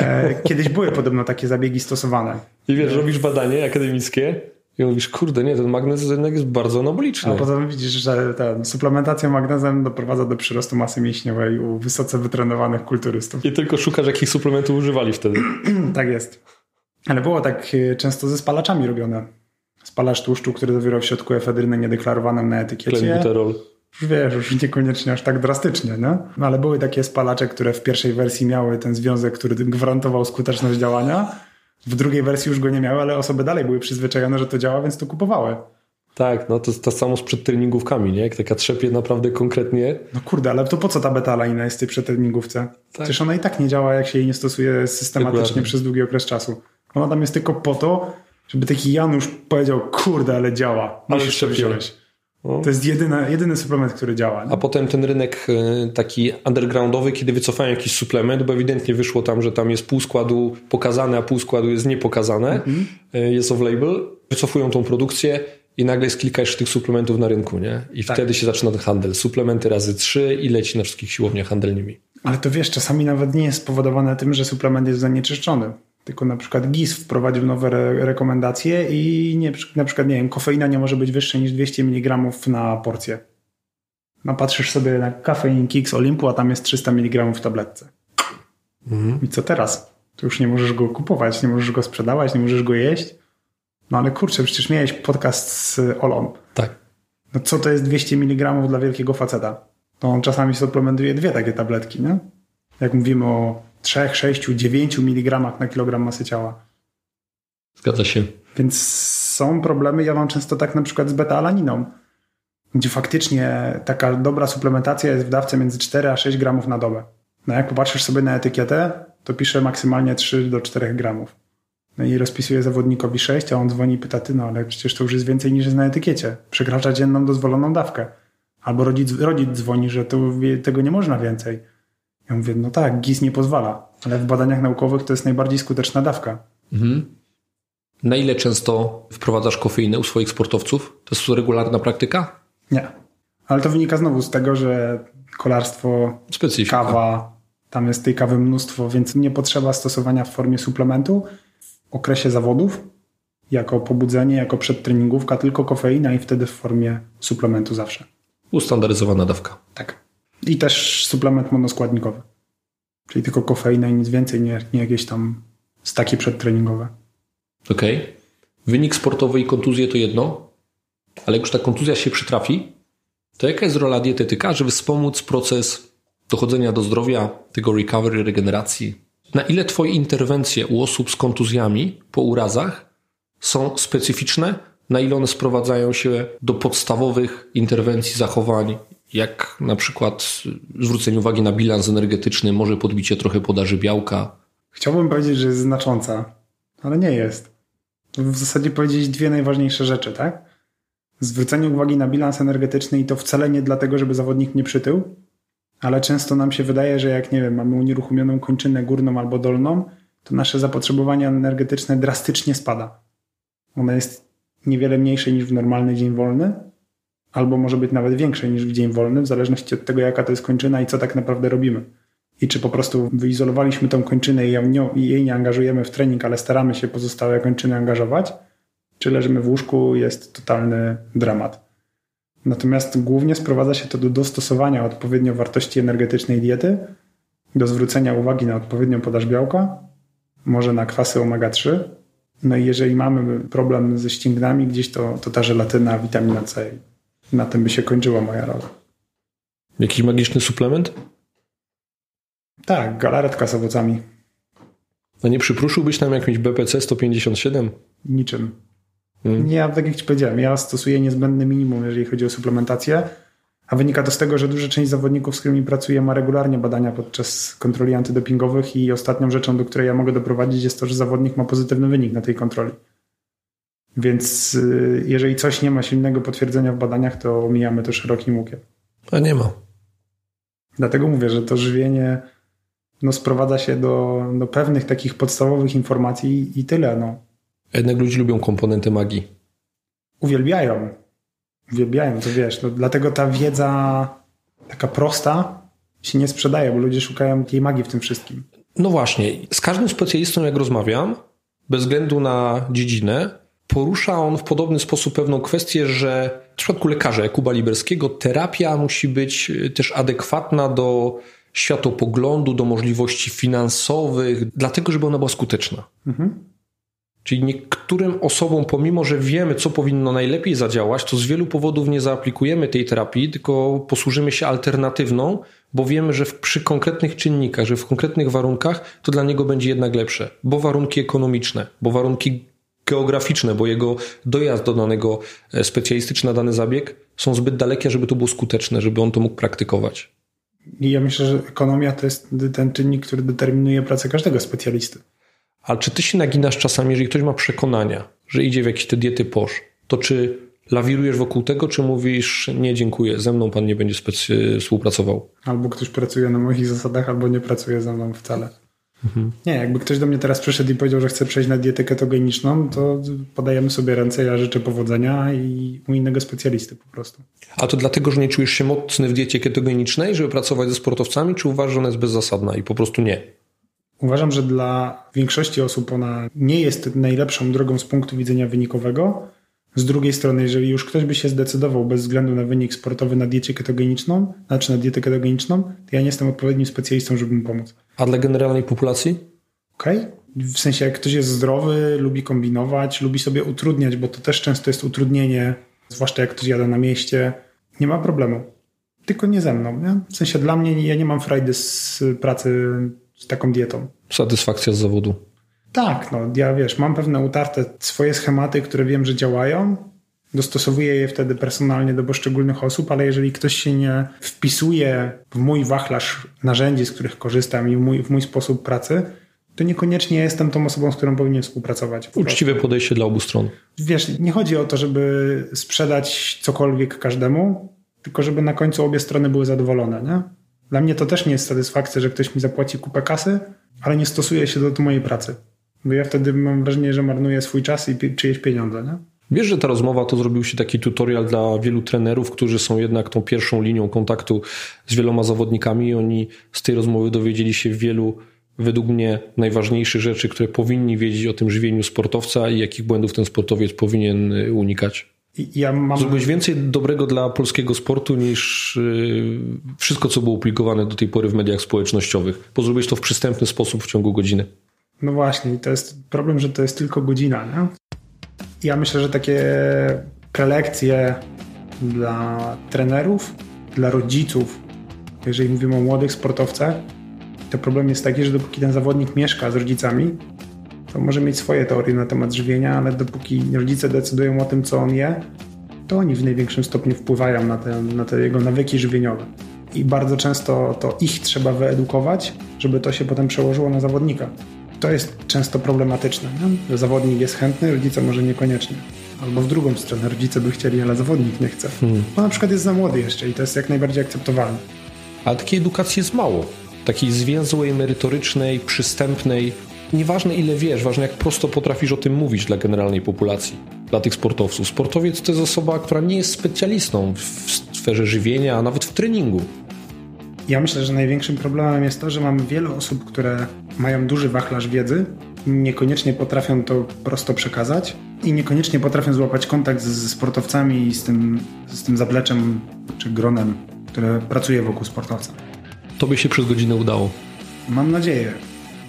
E, kiedyś były podobno takie zabiegi stosowane. I wiesz, robisz badanie akademickie i mówisz, kurde, nie, ten magnez jednak jest bardzo anaboliczny. A potem widzisz, że ta suplementacja magnezem doprowadza do przyrostu masy mięśniowej u wysoce wytrenowanych kulturystów. I tylko szukasz, jakich suplementów używali wtedy. tak jest. Ale było tak e, często ze spalaczami robione. Spalacz tłuszczu, który zawierał w środku efedrynę niedeklarowaną na etykiecie. Klenbuterol wiesz, już niekoniecznie aż tak drastycznie, no? no ale były takie spalacze, które w pierwszej wersji miały ten związek, który gwarantował skuteczność działania. W drugiej wersji już go nie miały, ale osoby dalej były przyzwyczajone, że to działa, więc to kupowały. Tak, no to jest to samo z przedtreningówkami, nie? Jak taka trzepie naprawdę konkretnie. No kurde, ale to po co ta beta-alaina jest w tej przedtreningówce? Tak. Przecież ona i tak nie działa, jak się jej nie stosuje systematycznie Dokładnie. przez długi okres czasu. Ona tam jest tylko po to, żeby taki Janusz powiedział, kurde, ale działa. Musisz to wziąć. No. To jest jedyny, jedyny suplement, który działa. Nie? A potem ten rynek e, taki undergroundowy, kiedy wycofają jakiś suplement, bo ewidentnie wyszło tam, że tam jest pół składu pokazane, a pół składu jest niepokazane, mhm. E, jest off-label, wycofują tą produkcję i nagle jest kilka jeszcze tych suplementów na rynku, nie? I tak. wtedy się zaczyna ten handel. Suplementy razy trzy i leci na wszystkich siłowniach handelnymi. Ale to wiesz, czasami nawet nie jest spowodowane tym, że suplement jest zanieczyszczony tylko na przykład GIS wprowadził nowe re rekomendacje i nie, na przykład, nie wiem, kofeina nie może być wyższa niż 200 mg na porcję. No patrzysz sobie na kafein Kix Olympu, a tam jest 300 mg w tabletce. Mhm. I co teraz? Tu już nie możesz go kupować, nie możesz go sprzedawać, nie możesz go jeść. No ale kurczę, przecież miałeś podcast z Olą. Tak. No co to jest 200 mg dla wielkiego faceta? To on czasami suplementuje dwie takie tabletki, nie? Jak mówimy o 3, 6, 9 mg na kilogram masy ciała. Zgadza się. Więc są problemy. Ja mam często tak na przykład z beta-alaniną, gdzie faktycznie taka dobra suplementacja jest w dawce między 4 a 6 gramów na dobę. No jak popatrzysz sobie na etykietę, to pisze maksymalnie 3 do 4 gramów. No i rozpisuje zawodnikowi 6, a on dzwoni i pyta, ty no ale przecież to już jest więcej niż jest na etykiecie. Przekracza dzienną dozwoloną dawkę. Albo rodzic, rodzic dzwoni, że to, tego nie można więcej. Ja mówię, no tak, GIS nie pozwala, ale w badaniach naukowych to jest najbardziej skuteczna dawka. Mhm. Na ile często wprowadzasz kofeinę u swoich sportowców? To jest regularna praktyka? Nie. Ale to wynika znowu z tego, że kolarstwo, Specyfika. kawa, tam jest tej kawy mnóstwo, więc nie potrzeba stosowania w formie suplementu w okresie zawodów, jako pobudzenie, jako przedtreningówka, tylko kofeina i wtedy w formie suplementu zawsze. Ustandaryzowana dawka. Tak. I też suplement monoskładnikowy. Czyli tylko kofeina i nic więcej, nie, nie jakieś tam staki przedtreningowe. Okej. Okay. Wynik sportowy i kontuzje to jedno, ale jak już ta kontuzja się przytrafi, to jaka jest rola dietetyka, żeby wspomóc proces dochodzenia do zdrowia, tego recovery, regeneracji? Na ile Twoje interwencje u osób z kontuzjami po urazach są specyficzne? Na ile one sprowadzają się do podstawowych interwencji, zachowań, jak na przykład zwrócenie uwagi na bilans energetyczny, może podbicie trochę podaży białka? Chciałbym powiedzieć, że jest znacząca, ale nie jest. W zasadzie powiedzieć dwie najważniejsze rzeczy, tak? Zwrócenie uwagi na bilans energetyczny i to wcale nie dlatego, żeby zawodnik nie przytył, ale często nam się wydaje, że jak nie wiem, mamy unieruchomioną kończynę górną albo dolną, to nasze zapotrzebowanie energetyczne drastycznie spada. Ono jest niewiele mniejsze niż w normalny dzień wolny, albo może być nawet większe niż w dzień wolny, w zależności od tego, jaka to jest kończyna i co tak naprawdę robimy. I czy po prostu wyizolowaliśmy tą kończynę i jej nie angażujemy w trening, ale staramy się pozostałe kończyny angażować, czy leżymy w łóżku, jest totalny dramat. Natomiast głównie sprowadza się to do dostosowania odpowiednio wartości energetycznej diety, do zwrócenia uwagi na odpowiednią podaż białka, może na kwasy omega-3. No i jeżeli mamy problem ze ścięgnami gdzieś, to, to ta żelatyna, witamina C. Na tym by się kończyła moja rola. Jakiś magiczny suplement? Tak, galaretka z owocami. A nie przypruszyłbyś nam jakimś BPC 157? Niczym. Hmm. Ja, tak jak Ci powiedziałem, ja stosuję niezbędne minimum, jeżeli chodzi o suplementację, a wynika to z tego, że duża część zawodników, z którymi pracuję, ma regularnie badania podczas kontroli antydopingowych i ostatnią rzeczą, do której ja mogę doprowadzić jest to, że zawodnik ma pozytywny wynik na tej kontroli. Więc y, jeżeli coś nie ma silnego potwierdzenia w badaniach, to omijamy to szerokim łukiem. A nie ma. Dlatego mówię, że to żywienie no, sprowadza się do, do pewnych takich podstawowych informacji i tyle. No. Jednak ludzie lubią komponenty magii. Uwielbiają. Uwielbiają, to wiesz. No, dlatego ta wiedza taka prosta się nie sprzedaje, bo ludzie szukają tej magii w tym wszystkim. No właśnie. Z każdym specjalistą, jak rozmawiam, bez względu na dziedzinę, porusza on w podobny sposób pewną kwestię, że w przypadku lekarza Jakuba Liberskiego terapia musi być też adekwatna do światopoglądu, do możliwości finansowych, dlatego żeby ona była skuteczna. Mhm. Czyli niektórym osobom, pomimo że wiemy, co powinno najlepiej zadziałać, to z wielu powodów nie zaaplikujemy tej terapii, tylko posłużymy się alternatywną, bo wiemy, że przy konkretnych czynnikach, że w konkretnych warunkach to dla niego będzie jednak lepsze, bo warunki ekonomiczne, bo warunki geograficzne, bo jego dojazd do danego e, specjalisty na dany zabieg są zbyt dalekie, żeby to było skuteczne, żeby on to mógł praktykować. I ja myślę, że ekonomia to jest ten czynnik, który determinuje pracę każdego specjalisty. Ale czy ty się naginasz czasami, jeżeli ktoś ma przekonania, że idzie w jakieś te diety posz, to czy lawirujesz wokół tego, czy mówisz nie dziękuję, ze mną pan nie będzie specy- współpracował? Albo ktoś pracuje na moich zasadach, albo nie pracuje ze mną wcale. Mhm. Nie, jakby ktoś do mnie teraz przyszedł i powiedział, że chce przejść na dietę ketogeniczną, to podajemy sobie ręce, ja życzę powodzenia i u innego specjalisty po prostu. A to dlatego, że nie czujesz się mocny w diecie ketogenicznej, żeby pracować ze sportowcami, czy uważasz, że ona jest bezzasadna i po prostu nie? Uważam, że dla większości osób ona nie jest najlepszą drogą z punktu widzenia wynikowego. Z drugiej strony, jeżeli już ktoś by się zdecydował bez względu na wynik sportowy na diecie ketogeniczną, znaczy na dietę ketogeniczną, to ja nie jestem odpowiednim specjalistą, żeby mu pomóc. A dla generalnej populacji? Okej. Okay. W sensie, jak ktoś jest zdrowy, lubi kombinować, lubi sobie utrudniać, bo to też często jest utrudnienie, zwłaszcza jak ktoś jada na mieście, nie ma problemu. Tylko nie ze mną. Nie? W sensie dla mnie, ja nie mam frajdy z pracy z taką dietą. Satysfakcja z zawodu. Tak, no ja wiesz, mam pewne utarte swoje schematy, które wiem, że działają. Dostosowuję je wtedy personalnie do poszczególnych osób, ale jeżeli ktoś się nie wpisuje w mój wachlarz narzędzi, z których korzystam i w mój, w mój sposób pracy, to niekoniecznie jestem tą osobą, z którą powinien współpracować. Uczciwe podejście dla obu stron. Wiesz, nie chodzi o to, żeby sprzedać cokolwiek każdemu, tylko żeby na końcu obie strony były zadowolone. Nie? Dla mnie to też nie jest satysfakcja, że ktoś mi zapłaci kupę kasy, ale nie stosuje się do, mojej pracy. Bo ja wtedy mam wrażenie, że marnuję swój czas i czyjeś pieniądze. Nie? Wiesz, że ta rozmowa to zrobił się taki tutorial dla wielu trenerów, którzy są jednak tą pierwszą linią kontaktu z wieloma zawodnikami i oni z tej rozmowy dowiedzieli się wielu, według mnie, najważniejszych rzeczy, które powinni wiedzieć o tym żywieniu sportowca i jakich błędów ten sportowiec powinien y, unikać. Ja mam... Zrobiłeś więcej dobrego dla polskiego sportu niż yy, wszystko, co było publikowane do tej pory w mediach społecznościowych, bo zrobiłeś to w przystępny sposób w ciągu godziny. No właśnie, to jest problem, że to jest tylko godzina. Nie? Ja myślę, że takie prelekcje dla trenerów, dla rodziców, jeżeli mówimy o młodych sportowcach, to problem jest taki, że dopóki ten zawodnik mieszka z rodzicami, to może mieć swoje teorie na temat żywienia, ale dopóki rodzice decydują o tym, co on je, to oni w największym stopniu wpływają na te, na te jego nawyki żywieniowe. I bardzo często to ich trzeba wyedukować, żeby to się potem przełożyło na zawodnika. To jest często problematyczne, nie? zawodnik jest chętny, rodzice może niekoniecznie. Albo w drugą stronę, rodzice by chcieli, ale zawodnik nie chce. Hmm. Bo na przykład jest za młody jeszcze i to jest jak najbardziej akceptowalne. Ale takiej edukacji jest mało. Takiej zwięzłej, merytorycznej, przystępnej. Nieważne ile wiesz, ważne jak prosto potrafisz o tym mówić dla generalnej populacji, dla tych sportowców. Sportowiec to jest osoba, która nie jest specjalistą w sferze żywienia, a nawet w treningu. Ja myślę, że największym problemem jest to, że mamy wiele osób, które mają duży wachlarz wiedzy, niekoniecznie potrafią to prosto przekazać i niekoniecznie potrafią złapać kontakt ze sportowcami i z tym, z tym zapleczem czy gronem, które pracuje wokół sportowca. To by się przez godzinę udało. Mam nadzieję.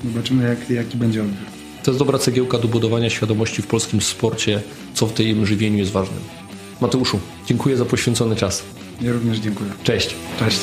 Zobaczymy, jak, jaki będzie odbiór. To jest dobra cegiełka do budowania świadomości w polskim sporcie, co w tym żywieniu jest ważne. Mateuszu, dziękuję za poświęcony czas. Ja również dziękuję. Cześć. Cześć.